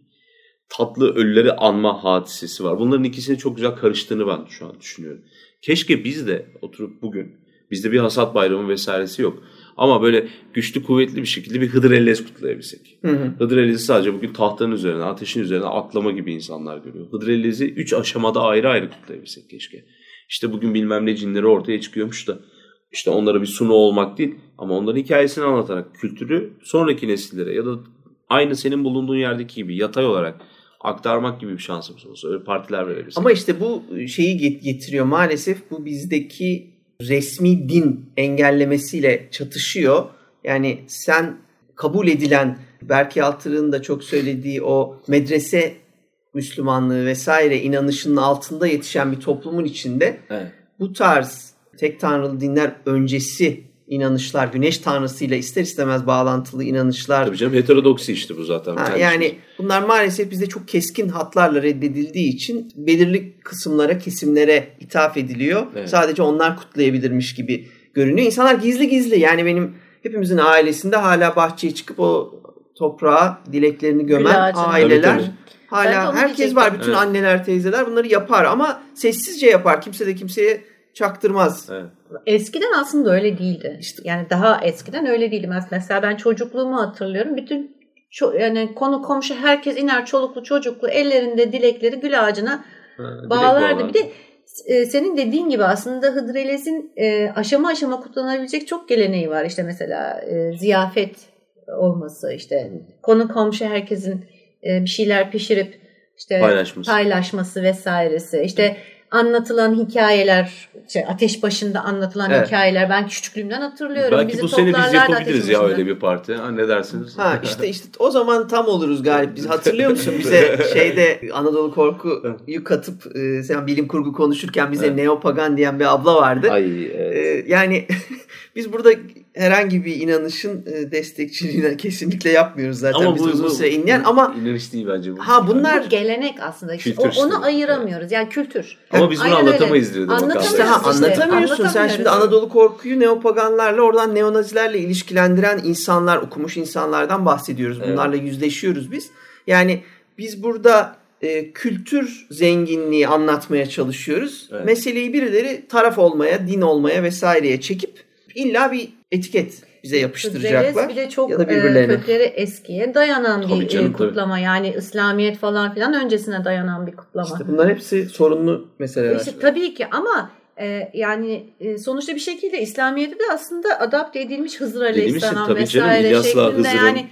tatlı ölüleri anma hadisesi var. Bunların ikisinin çok güzel karıştığını ben şu an düşünüyorum. Keşke biz de oturup bugün bizde bir hasat bayramı vesairesi yok. Ama böyle güçlü kuvvetli bir şekilde bir Hıdır Ellez kutlayabilsek. Hı hı. Hıdır Ellez'i sadece bugün tahtanın üzerine, ateşin üzerine atlama gibi insanlar görüyor. Hıdır Ellez'i üç aşamada ayrı ayrı kutlayabilsek keşke. İşte bugün bilmem ne cinleri ortaya çıkıyormuş da işte onlara bir sunu olmak değil ama onların hikayesini anlatarak kültürü sonraki nesillere ya da aynı senin bulunduğun yerdeki gibi yatay olarak aktarmak gibi bir şansımız olsa öyle partiler verebilsek. Ama işte bu şeyi get- getiriyor maalesef bu bizdeki resmi din engellemesiyle çatışıyor. Yani sen kabul edilen Berke Yaltırı'nın da çok söylediği o medrese Müslümanlığı vesaire inanışının altında yetişen bir toplumun içinde Evet. bu tarz tek tanrılı dinler öncesi inanışlar, güneş tanrısıyla ister istemez bağlantılı inanışlar Tabii canım heterodoksi işte bu zaten. Ha, Yani bunlar maalesef bizde çok keskin hatlarla reddedildiği için belirli kısımlara, kesimlere ithaf ediliyor. Evet. Sadece onlar kutlayabilirmiş gibi görünüyor. İnsanlar gizli gizli yani benim hepimizin ailesinde hala bahçeye çıkıp o toprağa dileklerini gömen aileler Tabii, tabii. Hala herkes diyecektim. var. Bütün Evet. anneler, teyzeler bunları yapar ama sessizce yapar. Kimse de kimseye çaktırmaz. Evet. Eskiden aslında öyle değildi. İşte- Yani daha eskiden öyle değildi. Mes- Mesela ben çocukluğumu hatırlıyorum. Bütün ço- yani konu komşu herkes iner çoluklu çocuklu ellerinde dilekleri gül ağacına Ha, bağlardı. bağlar. Bir de e, senin dediğin gibi aslında Hıdrellez'in e, aşama aşama kullanabilecek çok geleneği var. İşte mesela e, ziyafet olması, işte konu komşu herkesin e, bir şeyler pişirip işte Paylaşması. paylaşması vesairesi. İşte anlatılan hikayeler, şey, ateş başında anlatılan Evet. hikayeler ben küçüklüğümden hatırlıyorum. Belki Bizi bu sene biz yapabiliriz ya öyle bir parti. Ha, ne dersiniz? Ha işte işte o zaman tam oluruz galip. Biz hatırlıyor musun bize şeyde Anadolu Korku'yu katıp e, sen bilim kurgu konuşurken bize Evet. neopagan diyen bir abla vardı. Ay evet. E, yani biz burada herhangi bir inanışın e, destekçiliğini kesinlikle yapmıyoruz zaten biz uzun süre inleyen ama inanış değil bence bu. ha bunlar Bu gelenek aslında. Kültür o- işte. onu ayıramıyoruz. Yani kültür. Ama biz bunu Aynen öyle. anlatamayız diyor. Anlatamıyoruz işte ha, anlatamıyorsun. Sen şimdi Anadolu Korku'yu neopaganlarla oradan neonazilerle ilişkilendiren insanlar, okumuş insanlardan bahsediyoruz. Evet. Bunlarla yüzleşiyoruz biz. Yani biz burada e, kültür zenginliği anlatmaya çalışıyoruz. Evet. Meseleyi birileri taraf olmaya, din olmaya vesaireye çekip illa bir etiket bize yapıştıracaklar. Bir de çok ya da e, birbirlerine. kökleri eskiye dayanan Tabii bir canım, e, kutlama. Yani İslamiyet falan filan öncesine dayanan bir kutlama. İşte bunlar hepsi sorunlu meseleler. İşte tabii ki ama e, yani e, sonuçta bir şekilde İslamiyet'e de aslında adapte edilmiş Hızır Aleyhisselam tabii canım, vesaire İlyas'la şeklinde Hızır'ın yani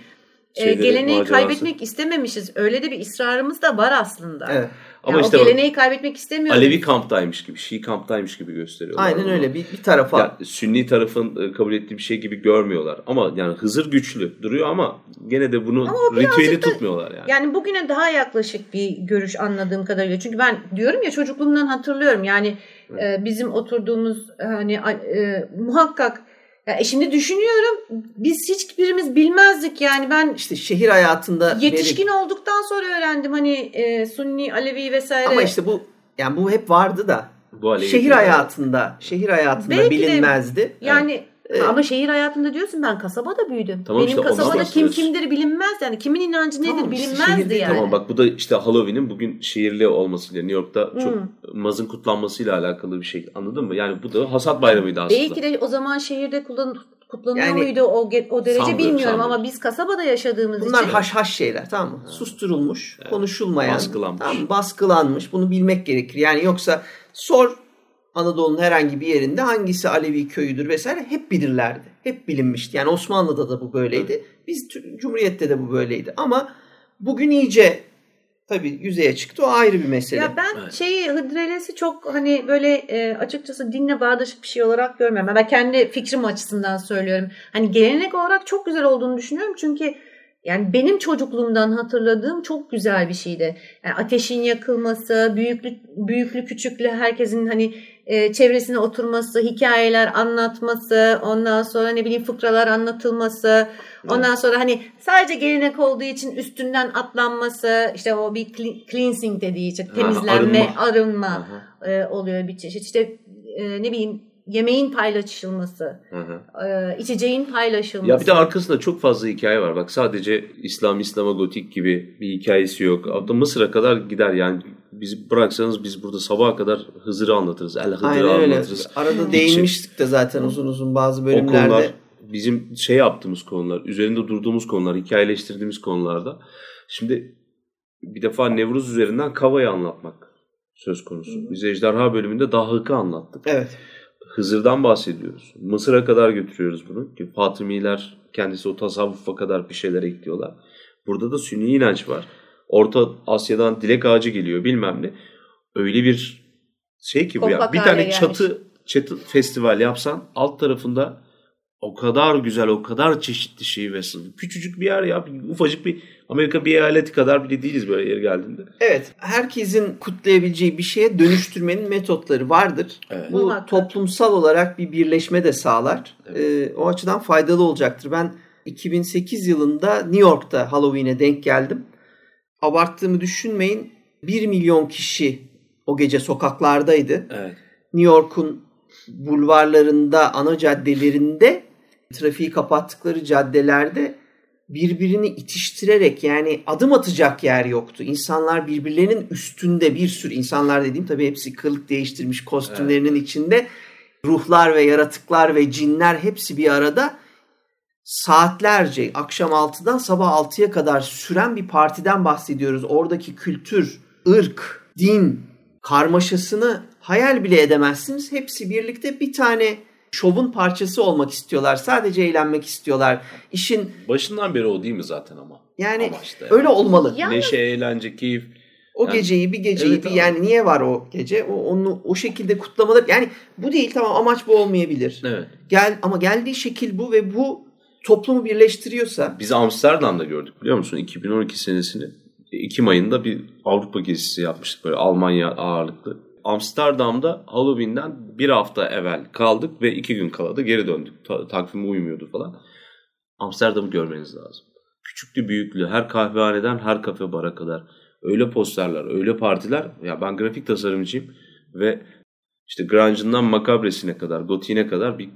e, geleneği macerası. kaybetmek istememişiz. Öyle de bir ısrarımız da var aslında. Evet. Ama Yani işte o bak, geleneği kaybetmek istemiyoruz. Alevi kamptaymış gibi, Şii kamptaymış gibi gösteriyorlar. Aynen onu. öyle. Bir, bir tarafa Ya, Sünni tarafın e, kabul ettiği bir şey gibi görmüyorlar. Ama yani Hızır güçlü duruyor ama gene de bunu ritüeli da- tutmuyorlar yani. Yani bugüne daha yaklaşık bir görüş anladığım kadarıyla. Çünkü ben diyorum ya çocukluğumdan hatırlıyorum. Yani e, bizim oturduğumuz hani e, muhakkak ya, e, şimdi düşünüyorum biz hiçbirimiz bilmezdik yani ben işte şehir hayatında yetişkin olduktan sonra öğrendim hani e, Sunni, Alevi vesaire. Ama işte bu yani bu hep vardı da Bu Alevi şehir hayatında şehir hayatında Belki de- bilinmezdi. yani Evet. Ama şehir hayatında diyorsun ben kasabada büyüdüm. Tamam Benim işte kasabada kim kimdir bilinmez yani kimin inancı nedir Tamam bilinmezdi şehirde- yani. Tamam bak bu da işte Halloween'in bugün şehirli olmasıyla New York'ta çok Hmm. mazın kutlanmasıyla alakalı bir şey. Anladın mı? Yani bu da hasat bayramıydı aslında. Belki de o zaman şehirde kullan, kutlanıyor Yani- muydu o, o derece Sanmıyorum, bilmiyorum sanmıyorum. ama biz kasabada yaşadığımız Bunlar için haş haş şeyler tamam mı? Susturulmuş, konuşulmayan, Baskılanmış. Tamam, mı? baskılanmış. Bunu bilmek gerekir. Yani yoksa sor Anadolu'nun herhangi bir yerinde hangisi Alevi köyüdür vesaire hep bilirlerdi. Hep bilinmişti. Yani Osmanlı'da da bu böyleydi. Biz Cumhuriyet'te de bu böyleydi. Ama bugün iyice tabii yüzeye çıktı. O ayrı bir mesele. ya ben Evet. şeyi Hıdrellez'i çok hani böyle e, açıkçası dinle bağdaşık bir şey olarak görmüyorum. Ben kendi fikrim açısından söylüyorum. Hani gelenek olarak çok güzel olduğunu düşünüyorum çünkü Yani benim çocukluğumdan hatırladığım çok güzel bir şeydi. Yani ateşin yakılması, büyüklü, büyüklü küçüklü herkesin hani e, çevresine oturması, hikayeler anlatması, ondan sonra ne bileyim fıkralar anlatılması, ondan evet. sonra hani sadece gelenek olduğu için üstünden atlanması, işte o bir cleansing dediği için temizlenme, arınma, arınma e, oluyor bir çeşit. İşte e, ne bileyim yemeğin paylaşılması, hı hı. E, içeceğin paylaşılması. Ya bir de arkasında çok fazla hikaye var. Bak sadece İslam, İslam'a gotik gibi bir hikayesi yok. Hatta Mısır'a kadar gider yani. Bizi bıraksanız biz burada sabaha kadar Hızır'ı anlatırız. El Hızır'ı anlatırız. Öyle. Arada değinmiştik de zaten uzun uzun bazı bölümlerde. O konular bizim şey yaptığımız konular, üzerinde durduğumuz konular, hikayeleştirdiğimiz konularda. Şimdi bir defa Nevruz üzerinden Kava'yı anlatmak söz konusu. Biz Ejderha bölümünde Dahık'ı anlattık. Evet. Hızır'dan bahsediyoruz. Mısır'a kadar götürüyoruz bunu. Ki Fatımiler kendisi o tasavvufa kadar bir şeyler ekliyorlar. Burada da sünni inanç var. Orta Asya'dan dilek ağacı geliyor bilmem ne. Öyle bir şey ki bu ya. Bir tane gelmiş. çatı çatı festival yapsan alt tarafında o kadar güzel, o kadar çeşitli şey ve küçücük bir yer ya. Ufacık bir Amerika bir eyaleti kadar bile değiliz böyle yer geldiğinde. Evet. Herkesin kutlayabileceği bir şeye dönüştürmenin metotları vardır. Evet. Bu Muhakkak. toplumsal olarak bir birleşme de sağlar. Evet. Ee, o açıdan faydalı olacaktır. Ben 2008 yılında New York'ta Halloween'e denk geldim. Abarttığımı düşünmeyin. 1 milyon kişi o gece sokaklardaydı. Evet. New York'un bulvarlarında, ana caddelerinde trafiği kapattıkları caddelerde birbirini itiştirerek yani adım atacak yer yoktu. İnsanlar birbirlerinin üstünde bir sürü insanlar dediğim tabii hepsi kılık değiştirmiş kostümlerinin evet. içinde ruhlar ve yaratıklar ve cinler hepsi bir arada saatlerce akşam 6'dan sabah 6'ya kadar süren bir partiden bahsediyoruz. Oradaki kültür, ırk, din karmaşasını hayal bile edemezsiniz. Hepsi birlikte bir tane şovun parçası olmak istiyorlar. Sadece eğlenmek istiyorlar. İşin başından beri o değil mi zaten ama? Yani Amaçta öyle olmalı. Yani... Neşe, eğlence, keyif. O yani, geceyi bir geceyi evet, bir yani niye var o gece? O onu o şekilde kutlamalar. Yani bu değil tamam amaç bu olmayabilir. Evet. Gel ama geldiği şekil bu ve bu toplumu birleştiriyorsa. Biz Amsterdam'da gördük biliyor musun? 2012 senesini. Ekim ayında bir Avrupa gezisi yapmıştık böyle Almanya ağırlıklı. Amsterdam'da Halloween'den bir hafta evvel kaldık ve iki gün kaladı geri döndük. Ta- takvime uymuyordu falan. Amsterdam'ı görmeniz lazım. Küçüklü büyüklü her kahvehaneden her kafe bara kadar. Öyle posterler, öyle partiler. Ya ben grafik tasarımcıyım ve işte grunge'ından makabresine kadar, gotiğine kadar bir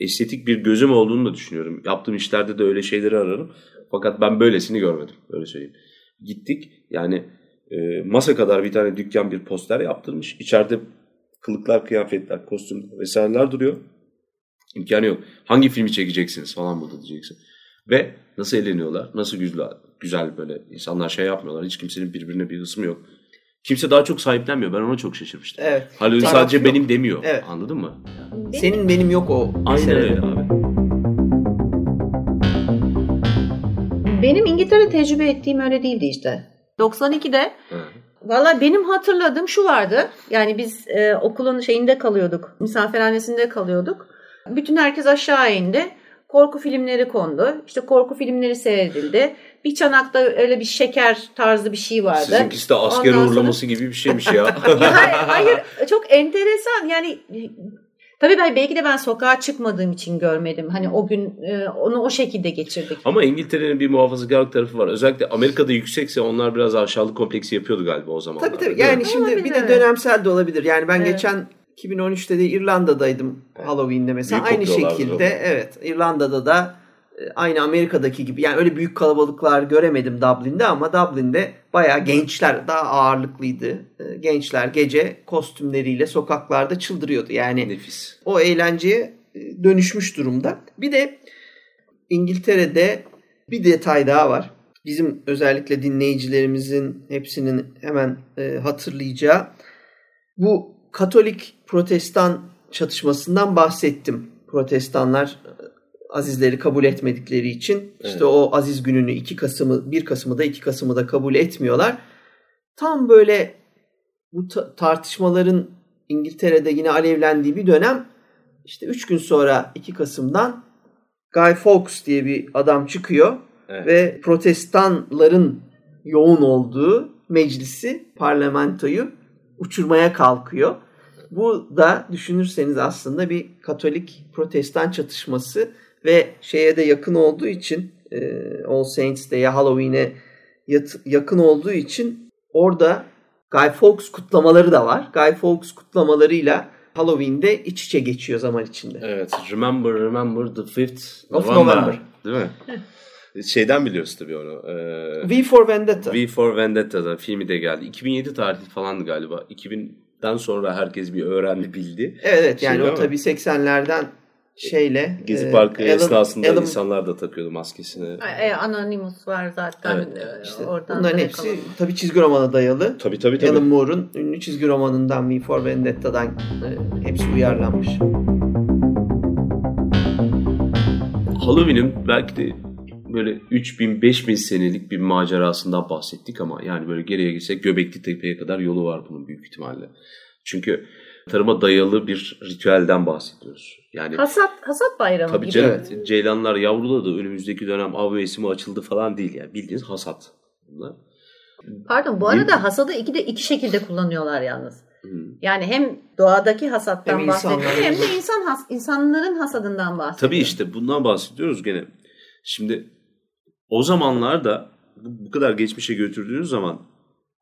estetik bir gözüm olduğunu da düşünüyorum. Yaptığım işlerde de öyle şeyleri ararım. Fakat ben böylesini görmedim. Öyle söyleyeyim. Gittik yani e, masa kadar bir tane dükkan bir poster yaptırmış. İçeride kılıklar, kıyafetler, kostüm vesaireler duruyor. İmkanı yok. Hangi filmi çekeceksiniz falan burada diyeceksin. Ve nasıl eğleniyorlar, nasıl güzel, güzel böyle insanlar şey yapmıyorlar. Hiç kimsenin birbirine bir hısmı yok. Kimse daha çok sahiplenmiyor. Ben ona çok şaşırmıştım. Evet. Halloween sadece yok. benim demiyor. Evet. Anladın mı? Senin benim yok o. Aynen öyle abi. Benim İngiltere tecrübe ettiğim öyle değildi işte. 92'de Valla benim hatırladığım şu vardı. Yani biz e, okulun şeyinde kalıyorduk. Misafirhanesinde kalıyorduk. Bütün herkes aşağı indi. Korku filmleri kondu. İşte korku filmleri seyredildi. Bir çanakta öyle bir şeker tarzı bir şey vardı. Sizinkisi de asker Ondan uğurlaması sonra... gibi bir şeymiş ya. ya hayır, hayır çok enteresan. Yani Tabii ben belki de ben sokağa çıkmadığım için görmedim. Hani o gün e, onu o şekilde geçirdik. Ama İngiltere'nin bir muhafazakarlık tarafı var. Özellikle Amerika'da yüksekse onlar biraz aşağılık kompleksi yapıyordu galiba o zaman. Tabii tabii. Yani şimdi olabilir. bir de dönemsel de olabilir. Yani ben evet. geçen 2013'te de İrlanda'daydım Halloween'de mesela. Büyük Aynı şekilde evet İrlanda'da da e, aynı Amerika'daki gibi yani öyle büyük kalabalıklar göremedim Dublin'de ama Dublin'de bayağı gençler daha ağırlıklıydı. E, gençler gece kostümleriyle sokaklarda çıldırıyordu. Yani Nefis. o eğlenceye e, dönüşmüş durumda. Bir de İngiltere'de bir detay daha var. Bizim özellikle dinleyicilerimizin hepsinin hemen hatırlayacağı bu Katolik Protestan çatışmasından bahsettim. Protestanlar azizleri kabul etmedikleri için evet. işte o aziz gününü 2 Kasım'ı 1 Kasım'ı da 2 Kasım'ı da kabul etmiyorlar. Tam böyle bu tartışmaların İngiltere'de yine alevlendiği bir dönem işte 3 gün sonra 2 Kasım'dan Guy Fawkes diye bir adam çıkıyor. Evet. ve protestanların yoğun olduğu meclisi, parlamentoyu uçurmaya kalkıyor. Bu da düşünürseniz aslında bir Katolik Protestan çatışması ve şeye de yakın olduğu için e, All Saints Day'e Halloween'e yat- yakın olduğu için orada Guy Fawkes kutlamaları da var. Guy Fawkes kutlamalarıyla Halloween'de iç içe geçiyor zaman içinde. Evet. Remember, remember the 5th Of November. November. Değil mi? Şeyden biliyoruz tabii onu. Ee, V for Vendetta. V for Vendetta'da filmi de geldi. 2007 tarihli falandı galiba. 2000'den sonra herkes bir öğrendi bildi. Evet evet yani o tabii 80'lerden şeyle Gezi e, Parkı Alan- esnasında Alan- insanlar da takıyordu maskesini. E, Anonymous var zaten. Evet, e, işte oradan bunların hepsi tabii çizgi romana dayalı. Tabii tabii tabii. Alan Moore'un ünlü çizgi romanından V for Vendetta'dan e, hepsi uyarlanmış. Halloween'in belki de böyle 3000-5000 senelik bir macerasından bahsettik ama yani böyle geriye gitsek Göbekli Tepe'ye kadar yolu var bunun büyük ihtimalle. Çünkü tarıma dayalı bir ritüelden bahsediyoruz. Yani Hasat, hasat bayramı tabii gibi. canım ceylanlar yavruladı önümüzdeki dönem av mevsimi açıldı falan değil yani bildiğiniz hasat. Bunlar. Pardon bu arada hasadı iki de iki şekilde kullanıyorlar yalnız. Yani hem doğadaki hasattan Hem bahsediyor hem de insan has, insanların hasadından bahsediyor. Tabii işte bundan bahsediyoruz gene. Şimdi o zamanlarda bu kadar geçmişe götürdüğünüz zaman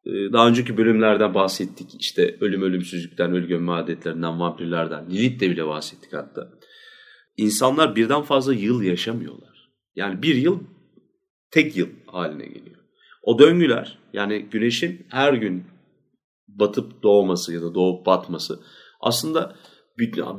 e, daha önceki bölümlerden bahsettik. İşte ölüm ölümsüzlükten, ölü gömme adetlerinden, vampirlerden, Lilith'le bile bahsettik hatta. İnsanlar birden fazla yıl yaşamıyorlar. Yani bir yıl tek yıl haline geliyor. O döngüler yani güneşin her gün batıp doğması ya da doğup batması aslında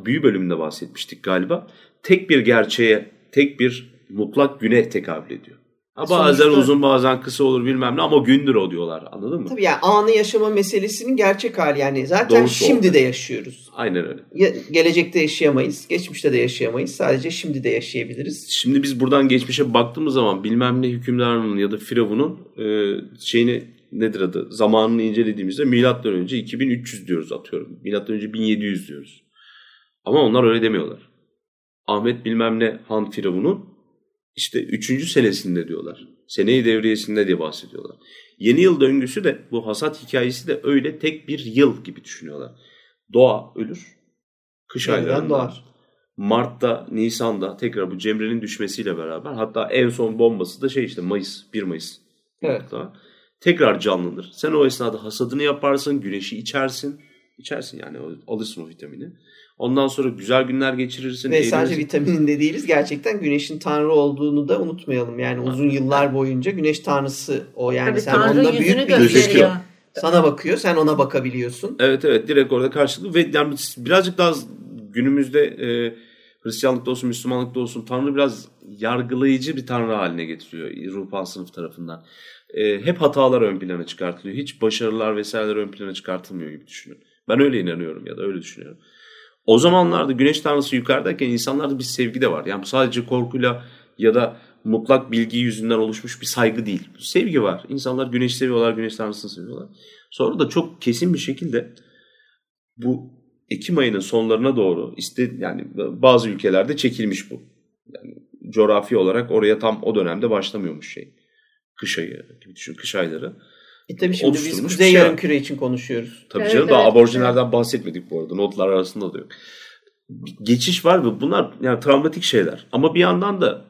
büyü bölümünde bahsetmiştik galiba. Tek bir gerçeğe, tek bir mutlak güne tekabül ediyor. Ha, bazen Sonuçta- uzun bazen kısa olur bilmem ne ama gündür o diyorlar anladın mı? Tabii yani anı yaşama meselesinin gerçek hali yani zaten Doğrusu şimdi de yaşıyoruz. Aynen öyle. Ya- gelecekte yaşayamayız, geçmişte de yaşayamayız. Sadece şimdi de yaşayabiliriz. Şimdi biz buradan geçmişe baktığımız zaman bilmem ne hükümdarının ya da firavunun e, şeyini nedir adı zamanını incelediğimizde milattan önce 2300 diyoruz atıyorum. Milattan önce 1700 diyoruz. Ama onlar öyle demiyorlar. Ahmet bilmem ne Han firavunun işte 3. senesinde diyorlar. Seneyi devriyesinde diye bahsediyorlar. Yeni yıl döngüsü de bu hasat hikayesi de öyle tek bir yıl gibi düşünüyorlar. Doğa ölür. Kış Yeniden aylarında doğar. Mart'ta, Nisan'da tekrar bu Cemre'nin düşmesiyle beraber hatta en son bombası da şey işte Mayıs, 1 Mayıs. Evet. Hatta tekrar canlanır. Sen o esnada hasadını yaparsın, güneşi içersin. İçersin yani alırsın o vitamini. Ondan sonra güzel günler geçirirsin. Ve sadece eğlenirsin. vitaminin de değiliz. Gerçekten güneşin tanrı olduğunu da unutmayalım. Yani uzun yıllar boyunca güneş tanrısı o. Yani Tabii sen Tanrı onunla büyük bir gösteriyor. Sana bakıyor, sen ona bakabiliyorsun. Evet evet direkt orada karşılıklı ve yani birazcık daha günümüzde e, Hristiyanlıkta olsun Müslümanlıkta olsun Tanrı biraz yargılayıcı bir Tanrı haline getiriyor ruhban sınıf tarafından. E, hep hatalar ön plana çıkartılıyor. Hiç başarılar vesaireler ön plana çıkartılmıyor gibi düşünün. Ben öyle inanıyorum ya da öyle düşünüyorum. O zamanlarda güneş tanrısı yukarıdayken insanlarda bir sevgi de var. Yani bu sadece korkuyla ya da mutlak bilgi yüzünden oluşmuş bir saygı değil. Sevgi var. İnsanlar güneşi seviyorlar, güneş tanrısını seviyorlar. Sonra da çok kesin bir şekilde bu Ekim ayının sonlarına doğru iste yani bazı ülkelerde çekilmiş bu. Yani coğrafi olarak oraya tam o dönemde başlamıyormuş şey. Kış ayı gibi düşün, kış ayları. E tabii şimdi biz Kuzey şey. Yarımküre için konuşuyoruz. Tabii Evet, canım daha evet, aborjinlerden bahsetmedik bu arada. Notlar arasında da yok. Geçiş var ve bunlar yani travmatik şeyler. Ama bir yandan da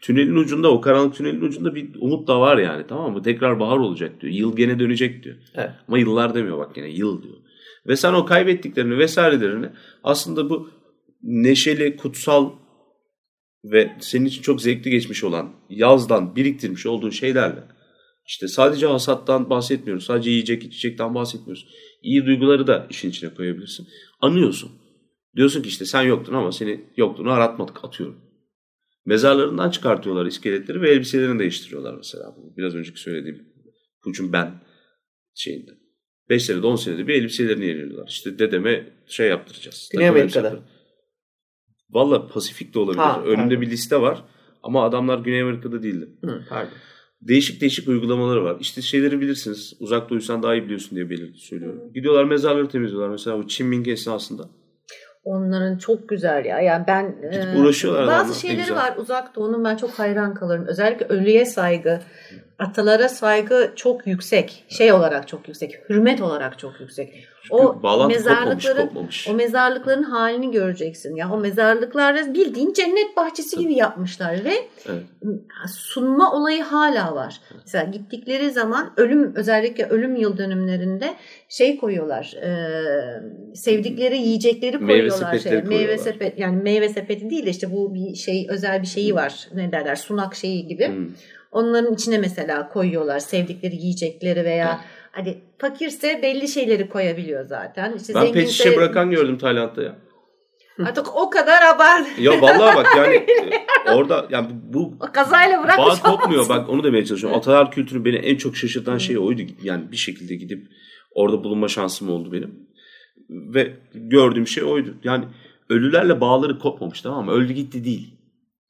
tünelin ucunda o karanlık tünelin ucunda bir umut da var yani tamam mı? Tekrar bahar olacak diyor. Yıl gene dönecek diyor. Evet. Ama yıllar demiyor bak gene yıl diyor. Ve sen o kaybettiklerini vesairelerini aslında bu neşeli, kutsal ve senin için çok zevkli geçmiş olan yazdan biriktirmiş olduğun şeylerle işte sadece hasattan bahsetmiyoruz. Sadece yiyecek içecekten bahsetmiyoruz. İyi duyguları da işin içine koyabilirsin. Anıyorsun. Diyorsun ki işte sen yoktun ama seni yoktuğunu aratmadık atıyorum. Mezarlarından çıkartıyorlar iskeletleri ve elbiselerini değiştiriyorlar mesela. Biraz önceki söylediğim Puç'un ben şeyinde. 5 senede 10 senede bir elbiselerini yeniliyorlar. İşte dedeme şey yaptıracağız. Güney Amerika'da. Valla Pasifik de olabilir. Ha, Önümde pardon. bir liste var. Ama adamlar Güney Amerika'da değildi. Hı, pardon. Değişik değişik uygulamaları var. İşte şeyleri bilirsiniz. Uzakta uyusan daha iyi biliyorsun diye belirti söylüyorum. Gidiyorlar mezarları temizliyorlar. Mesela bu Çin Ming esnasında. Onların çok güzel ya. Yani ben Gidip uğraşıyorlar adamlar, bazı şeyleri var uzak doğunun ben çok hayran kalırım. Özellikle ölüye saygı, atalara saygı çok yüksek. Şey olarak çok yüksek. Hürmet olarak çok yüksek. Çünkü O mezarlıkların kopmamış. o mezarlıkların halini göreceksin. Ya o mezarlıklarda bildiğin cennet bahçesi gibi yapmışlar ve Evet. sunma olayı hala var. Mesela gittikleri zaman ölüm özellikle ölüm yıl dönümlerinde şey koyuyorlar. e, sevdikleri yiyecekleri Meyve koyuyorlar. sepetleri şeye. Meyve koyuyorlar. sepet yani meyve sepeti değil de işte bu bir şey özel bir şeyi var. Ne derler? Sunak şeyi gibi. Hmm. Onların içine mesela koyuyorlar sevdikleri yiyecekleri veya hadi fakirse belli şeyleri koyabiliyor zaten. İşte Ben pet zenginse şişe bırakan gördüm Tayland'da ya. artık o kadar abart. Ya vallahi bak yani e, orada yani bu O kazayla bırakmış bağ kopmuyor. Bak onu demeye çalışıyorum. Atalar kültürü beni en çok şaşırtan şey oydu. Yani bir şekilde gidip orada bulunma şansım oldu benim. Ve gördüğüm şey oydu. Yani ölülerle bağları kopmamış tamam mı? Öldü gitti değil.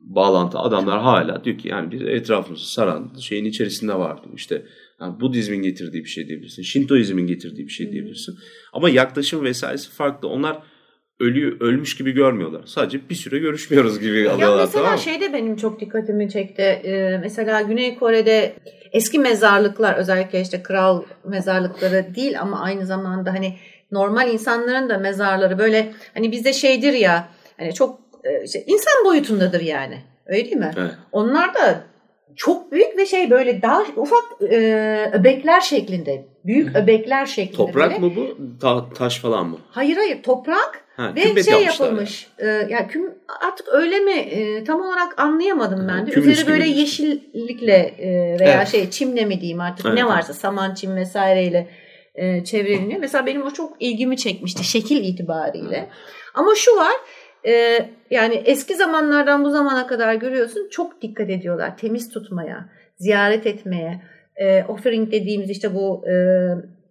Bağlantı adamlar hala diyor ki yani biz etrafımızı saran şeyin içerisinde var diyor. İşte yani Budizmin getirdiği bir şey diyebilirsin. Şintoizmin getirdiği bir şey diyebilirsin. Ama yaklaşım vesairesi farklı. Onlar ölü ölmüş gibi görmüyorlar. Sadece bir süre görüşmüyoruz gibi Ya alıyorlar mesela tamam mı? şey de benim çok dikkatimi çekti. Ee, mesela Güney Kore'de eski mezarlıklar özellikle işte kral mezarlıkları değil ama aynı zamanda hani normal insanların da mezarları böyle hani bizde şeydir ya hani çok işte insan boyutundadır yani. Öyle değil mi? Evet. Onlar da çok büyük ve şey böyle daha ufak e, öbekler şeklinde. Büyük öbekler şeklinde. Toprak böyle. mı bu? Ta- taş falan mı? Hayır hayır toprak Ha, ve şey yapılmış. e, yani küm, artık öyle mi e, tam olarak anlayamadım ben de. Kümüs Üzeri böyle gibi. yeşillikle e, veya Evet. şey çimle mi diyeyim artık Evet, ne varsa saman çim vesaireyle e, çevreleniyor. Mesela benim o çok ilgimi çekmişti şekil itibariyle. Ama şu var e, yani eski zamanlardan bu zamana kadar görüyorsun çok dikkat ediyorlar temiz tutmaya, ziyaret etmeye, e, offering dediğimiz işte bu e,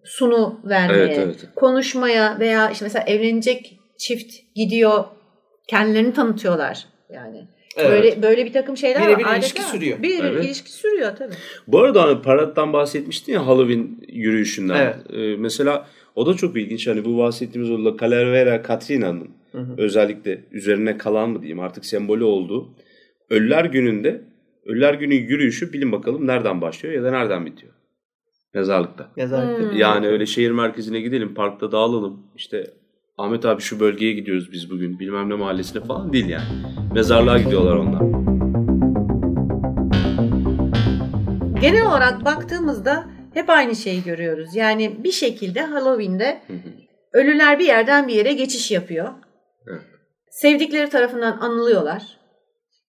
sunu vermeye, Evet, evet. konuşmaya veya işte mesela evlenecek çift gidiyor kendilerini tanıtıyorlar yani. Evet. Böyle böyle bir takım şeyler Birebir var. ilişki adetler var. sürüyor. Bir Evet. ilişki sürüyor tabii. Bu arada hani paraddan bahsetmiştin ya Halloween yürüyüşünden. Evet. Ee, mesela o da çok ilginç. Hani bu bahsettiğimiz o La Calavera Catrina'nın özellikle üzerine kalan mı diyeyim artık sembolü olduğu Ölüler Günü'nde Ölüler Günü yürüyüşü bilin bakalım nereden başlıyor ya da nereden bitiyor? Mezarlıkta. Yazarlıkta. Hmm. Yani öyle şehir merkezine gidelim, parkta dağılalım. İşte Ahmet abi şu bölgeye gidiyoruz biz bugün bilmem ne mahallesine falan değil yani. Mezarlığa gidiyorlar onlar. Genel olarak baktığımızda hep aynı şeyi görüyoruz. Yani bir şekilde Halloween'de ölüler bir yerden bir yere geçiş yapıyor. Evet. Sevdikleri tarafından anılıyorlar.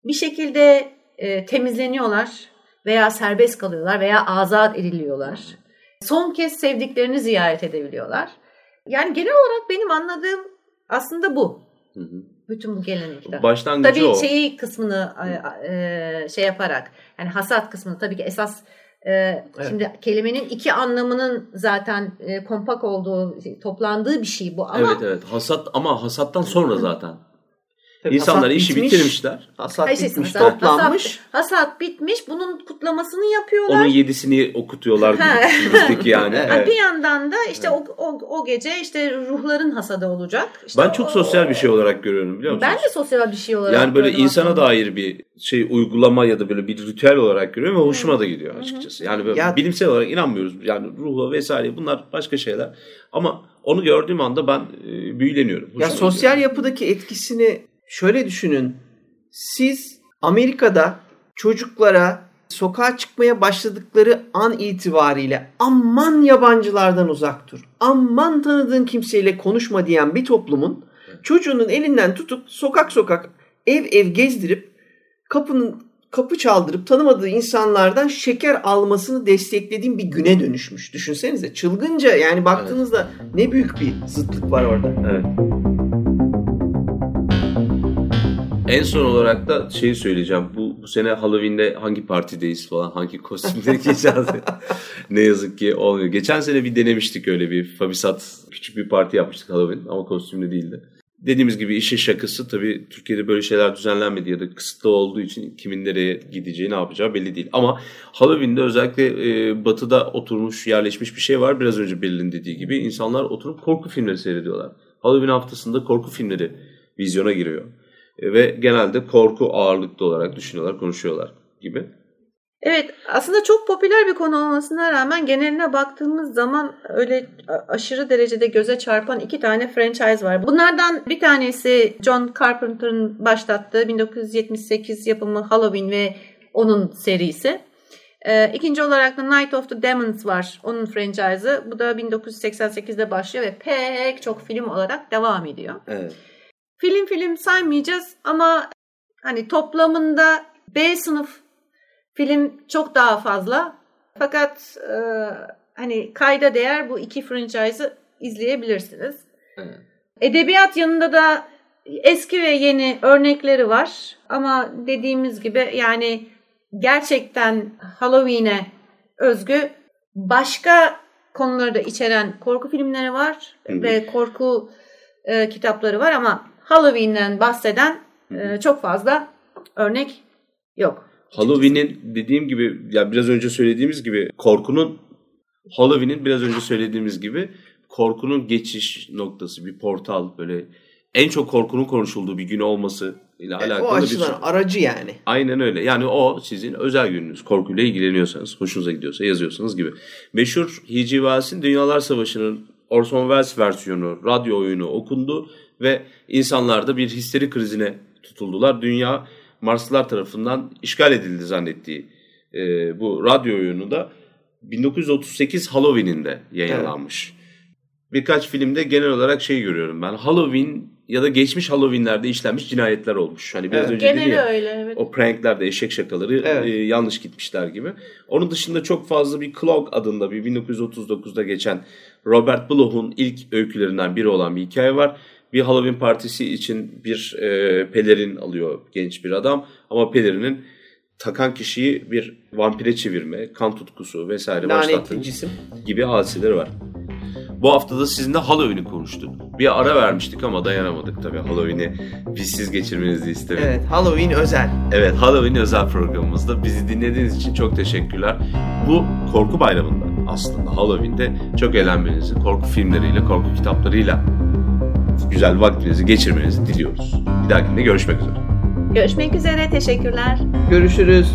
Bir şekilde e, temizleniyorlar veya serbest kalıyorlar veya azat ediliyorlar. Son kez sevdiklerini ziyaret edebiliyorlar. Yani genel olarak benim anladığım aslında bu. Hı hı. Bütün bu gelenekler. Başlangıcı Tabii o. şeyi kısmını e, şey yaparak yani hasat kısmını tabii ki esas e, şimdi kelimenin iki anlamının zaten e, kompak olduğu şey, toplandığı bir şey bu ama Evet evet. Hasat ama hasattan sonra zaten. Tabii İnsanlar hasat işi bitmiş, bitirmişler. Hasat Ay şey, bitmiş, mesela toplanmış. Hasat, hasat bitmiş. Bunun kutlamasını yapıyorlar. Onun yedisini okutuyorlar düşünmüşteki yani. Evet. Ha, Evet. Bir yandan da işte o, o, o gece işte ruhların hasadı olacak. İşte Ben çok o- sosyal bir şey olarak görüyorum biliyor musunuz? Ben de sosyal bir şey olarak Yani böyle insana aslında. dair bir şey uygulama ya da böyle bir ritüel olarak görüyorum ve hoşuma da gidiyor açıkçası. Yani böyle Ya- bilimsel olarak inanmıyoruz. Yani ruhla vesaire bunlar başka şeyler. Ama onu gördüğüm anda ben e, büyüleniyorum. Ya sosyal yapıdaki etkisini şöyle düşünün. Siz Amerika'da çocuklara sokağa çıkmaya başladıkları an itibariyle aman yabancılardan uzak dur. Aman tanıdığın kimseyle konuşma diyen bir toplumun çocuğunun elinden tutup sokak sokak ev ev gezdirip kapının kapı çaldırıp tanımadığı insanlardan şeker almasını desteklediğim bir güne dönüşmüş. Düşünsenize çılgınca yani baktığınızda ne büyük bir zıtlık var orada. Evet. En son olarak da şeyi söyleyeceğim. Bu, bu sene Halloween'de hangi partideyiz falan, hangi kostümleri giyeceğiz. ne yazık ki olmuyor. Geçen sene bir denemiştik öyle bir Fabisat küçük bir parti yapmıştık Halloween ama kostümlü değildi. Dediğimiz gibi işin şakası tabii Türkiye'de böyle şeyler düzenlenmedi ya da kısıtlı olduğu için kimin nereye gideceği ne yapacağı belli değil. Ama Halloween'de özellikle e, batıda oturmuş yerleşmiş bir şey var. Biraz önce Berlin dediği gibi insanlar oturup korku filmleri seyrediyorlar. Halloween haftasında korku filmleri vizyona giriyor. E, ve genelde korku ağırlıklı olarak düşünüyorlar, konuşuyorlar gibi. Evet aslında çok popüler bir konu olmasına rağmen geneline baktığımız zaman öyle aşırı derecede göze çarpan iki tane franchise var. Bunlardan bir tanesi John Carpenter'ın başlattığı 1978 yapımı Halloween ve onun serisi. Ee, ikinci olarak da Night of the Demons var. Onun franchise'ı. Bu da 1988'de başlıyor ve pek çok film olarak devam ediyor. Evet. Film film saymayacağız ama hani toplamında B sınıf film çok daha fazla. Fakat e, hani kayda değer bu iki franchise'ı izleyebilirsiniz. Evet. Edebiyat yanında da eski ve yeni örnekleri var. Ama dediğimiz gibi yani gerçekten Halloween'e özgü başka konuları da içeren korku filmleri var hı. ve korku e, kitapları var ama Halloween'den bahseden e, çok fazla örnek yok. Halloween'in dediğim gibi ya biraz önce söylediğimiz gibi korkunun Halloween'in biraz önce söylediğimiz gibi korkunun geçiş noktası bir portal böyle en çok korkunun konuşulduğu bir gün olması ile E, alakalı o bir açıdan aracı yani. Aynen öyle. Yani o sizin özel gününüz. Korkuyla ilgileniyorsanız, hoşunuza gidiyorsa yazıyorsanız gibi. Meşhur H.G. Wells'in Dünyalar Savaşı'nın Orson Welles versiyonu, radyo oyunu okundu ve insanlar da bir histeri krizine tutuldular. Dünya Marslılar tarafından işgal edildi zannettiği e, bu radyo oyunu da 1938 Halloween'inde yayınlanmış. Birkaç filmde genel olarak şey görüyorum ben. Halloween ya da geçmiş Halloween'lerde işlenmiş cinayetler olmuş. Hani biraz Evet. önce dedi Geneli ya, öyle evet. o pranklerde eşek şakaları Evet. e, yanlış gitmişler gibi. Onun dışında çok fazla bir Clog adında bir 1939'da geçen Robert Bloch'un ilk öykülerinden biri olan bir hikaye var. Bir Halloween partisi için bir e, pelerin alıyor genç bir adam ama pelerinin takan kişiyi bir vampire çevirme, kan tutkusu vesaire başlattığı gibi hadiseleri var. Bu hafta da sizinle Halloween'i konuştuk. Bir ara vermiştik ama dayanamadık tabii Halloween'i bizsiz geçirmenizi istemedik. Evet Halloween özel. Evet Halloween özel programımızda bizi dinlediğiniz için çok teşekkürler. Bu korku bayramında aslında Halloween'de çok eğlenmenizi, korku filmleriyle, korku kitaplarıyla güzel vaktinizi geçirmenizi diliyoruz. Bir dahakinde görüşmek üzere. Görüşmek üzere. Teşekkürler. Görüşürüz.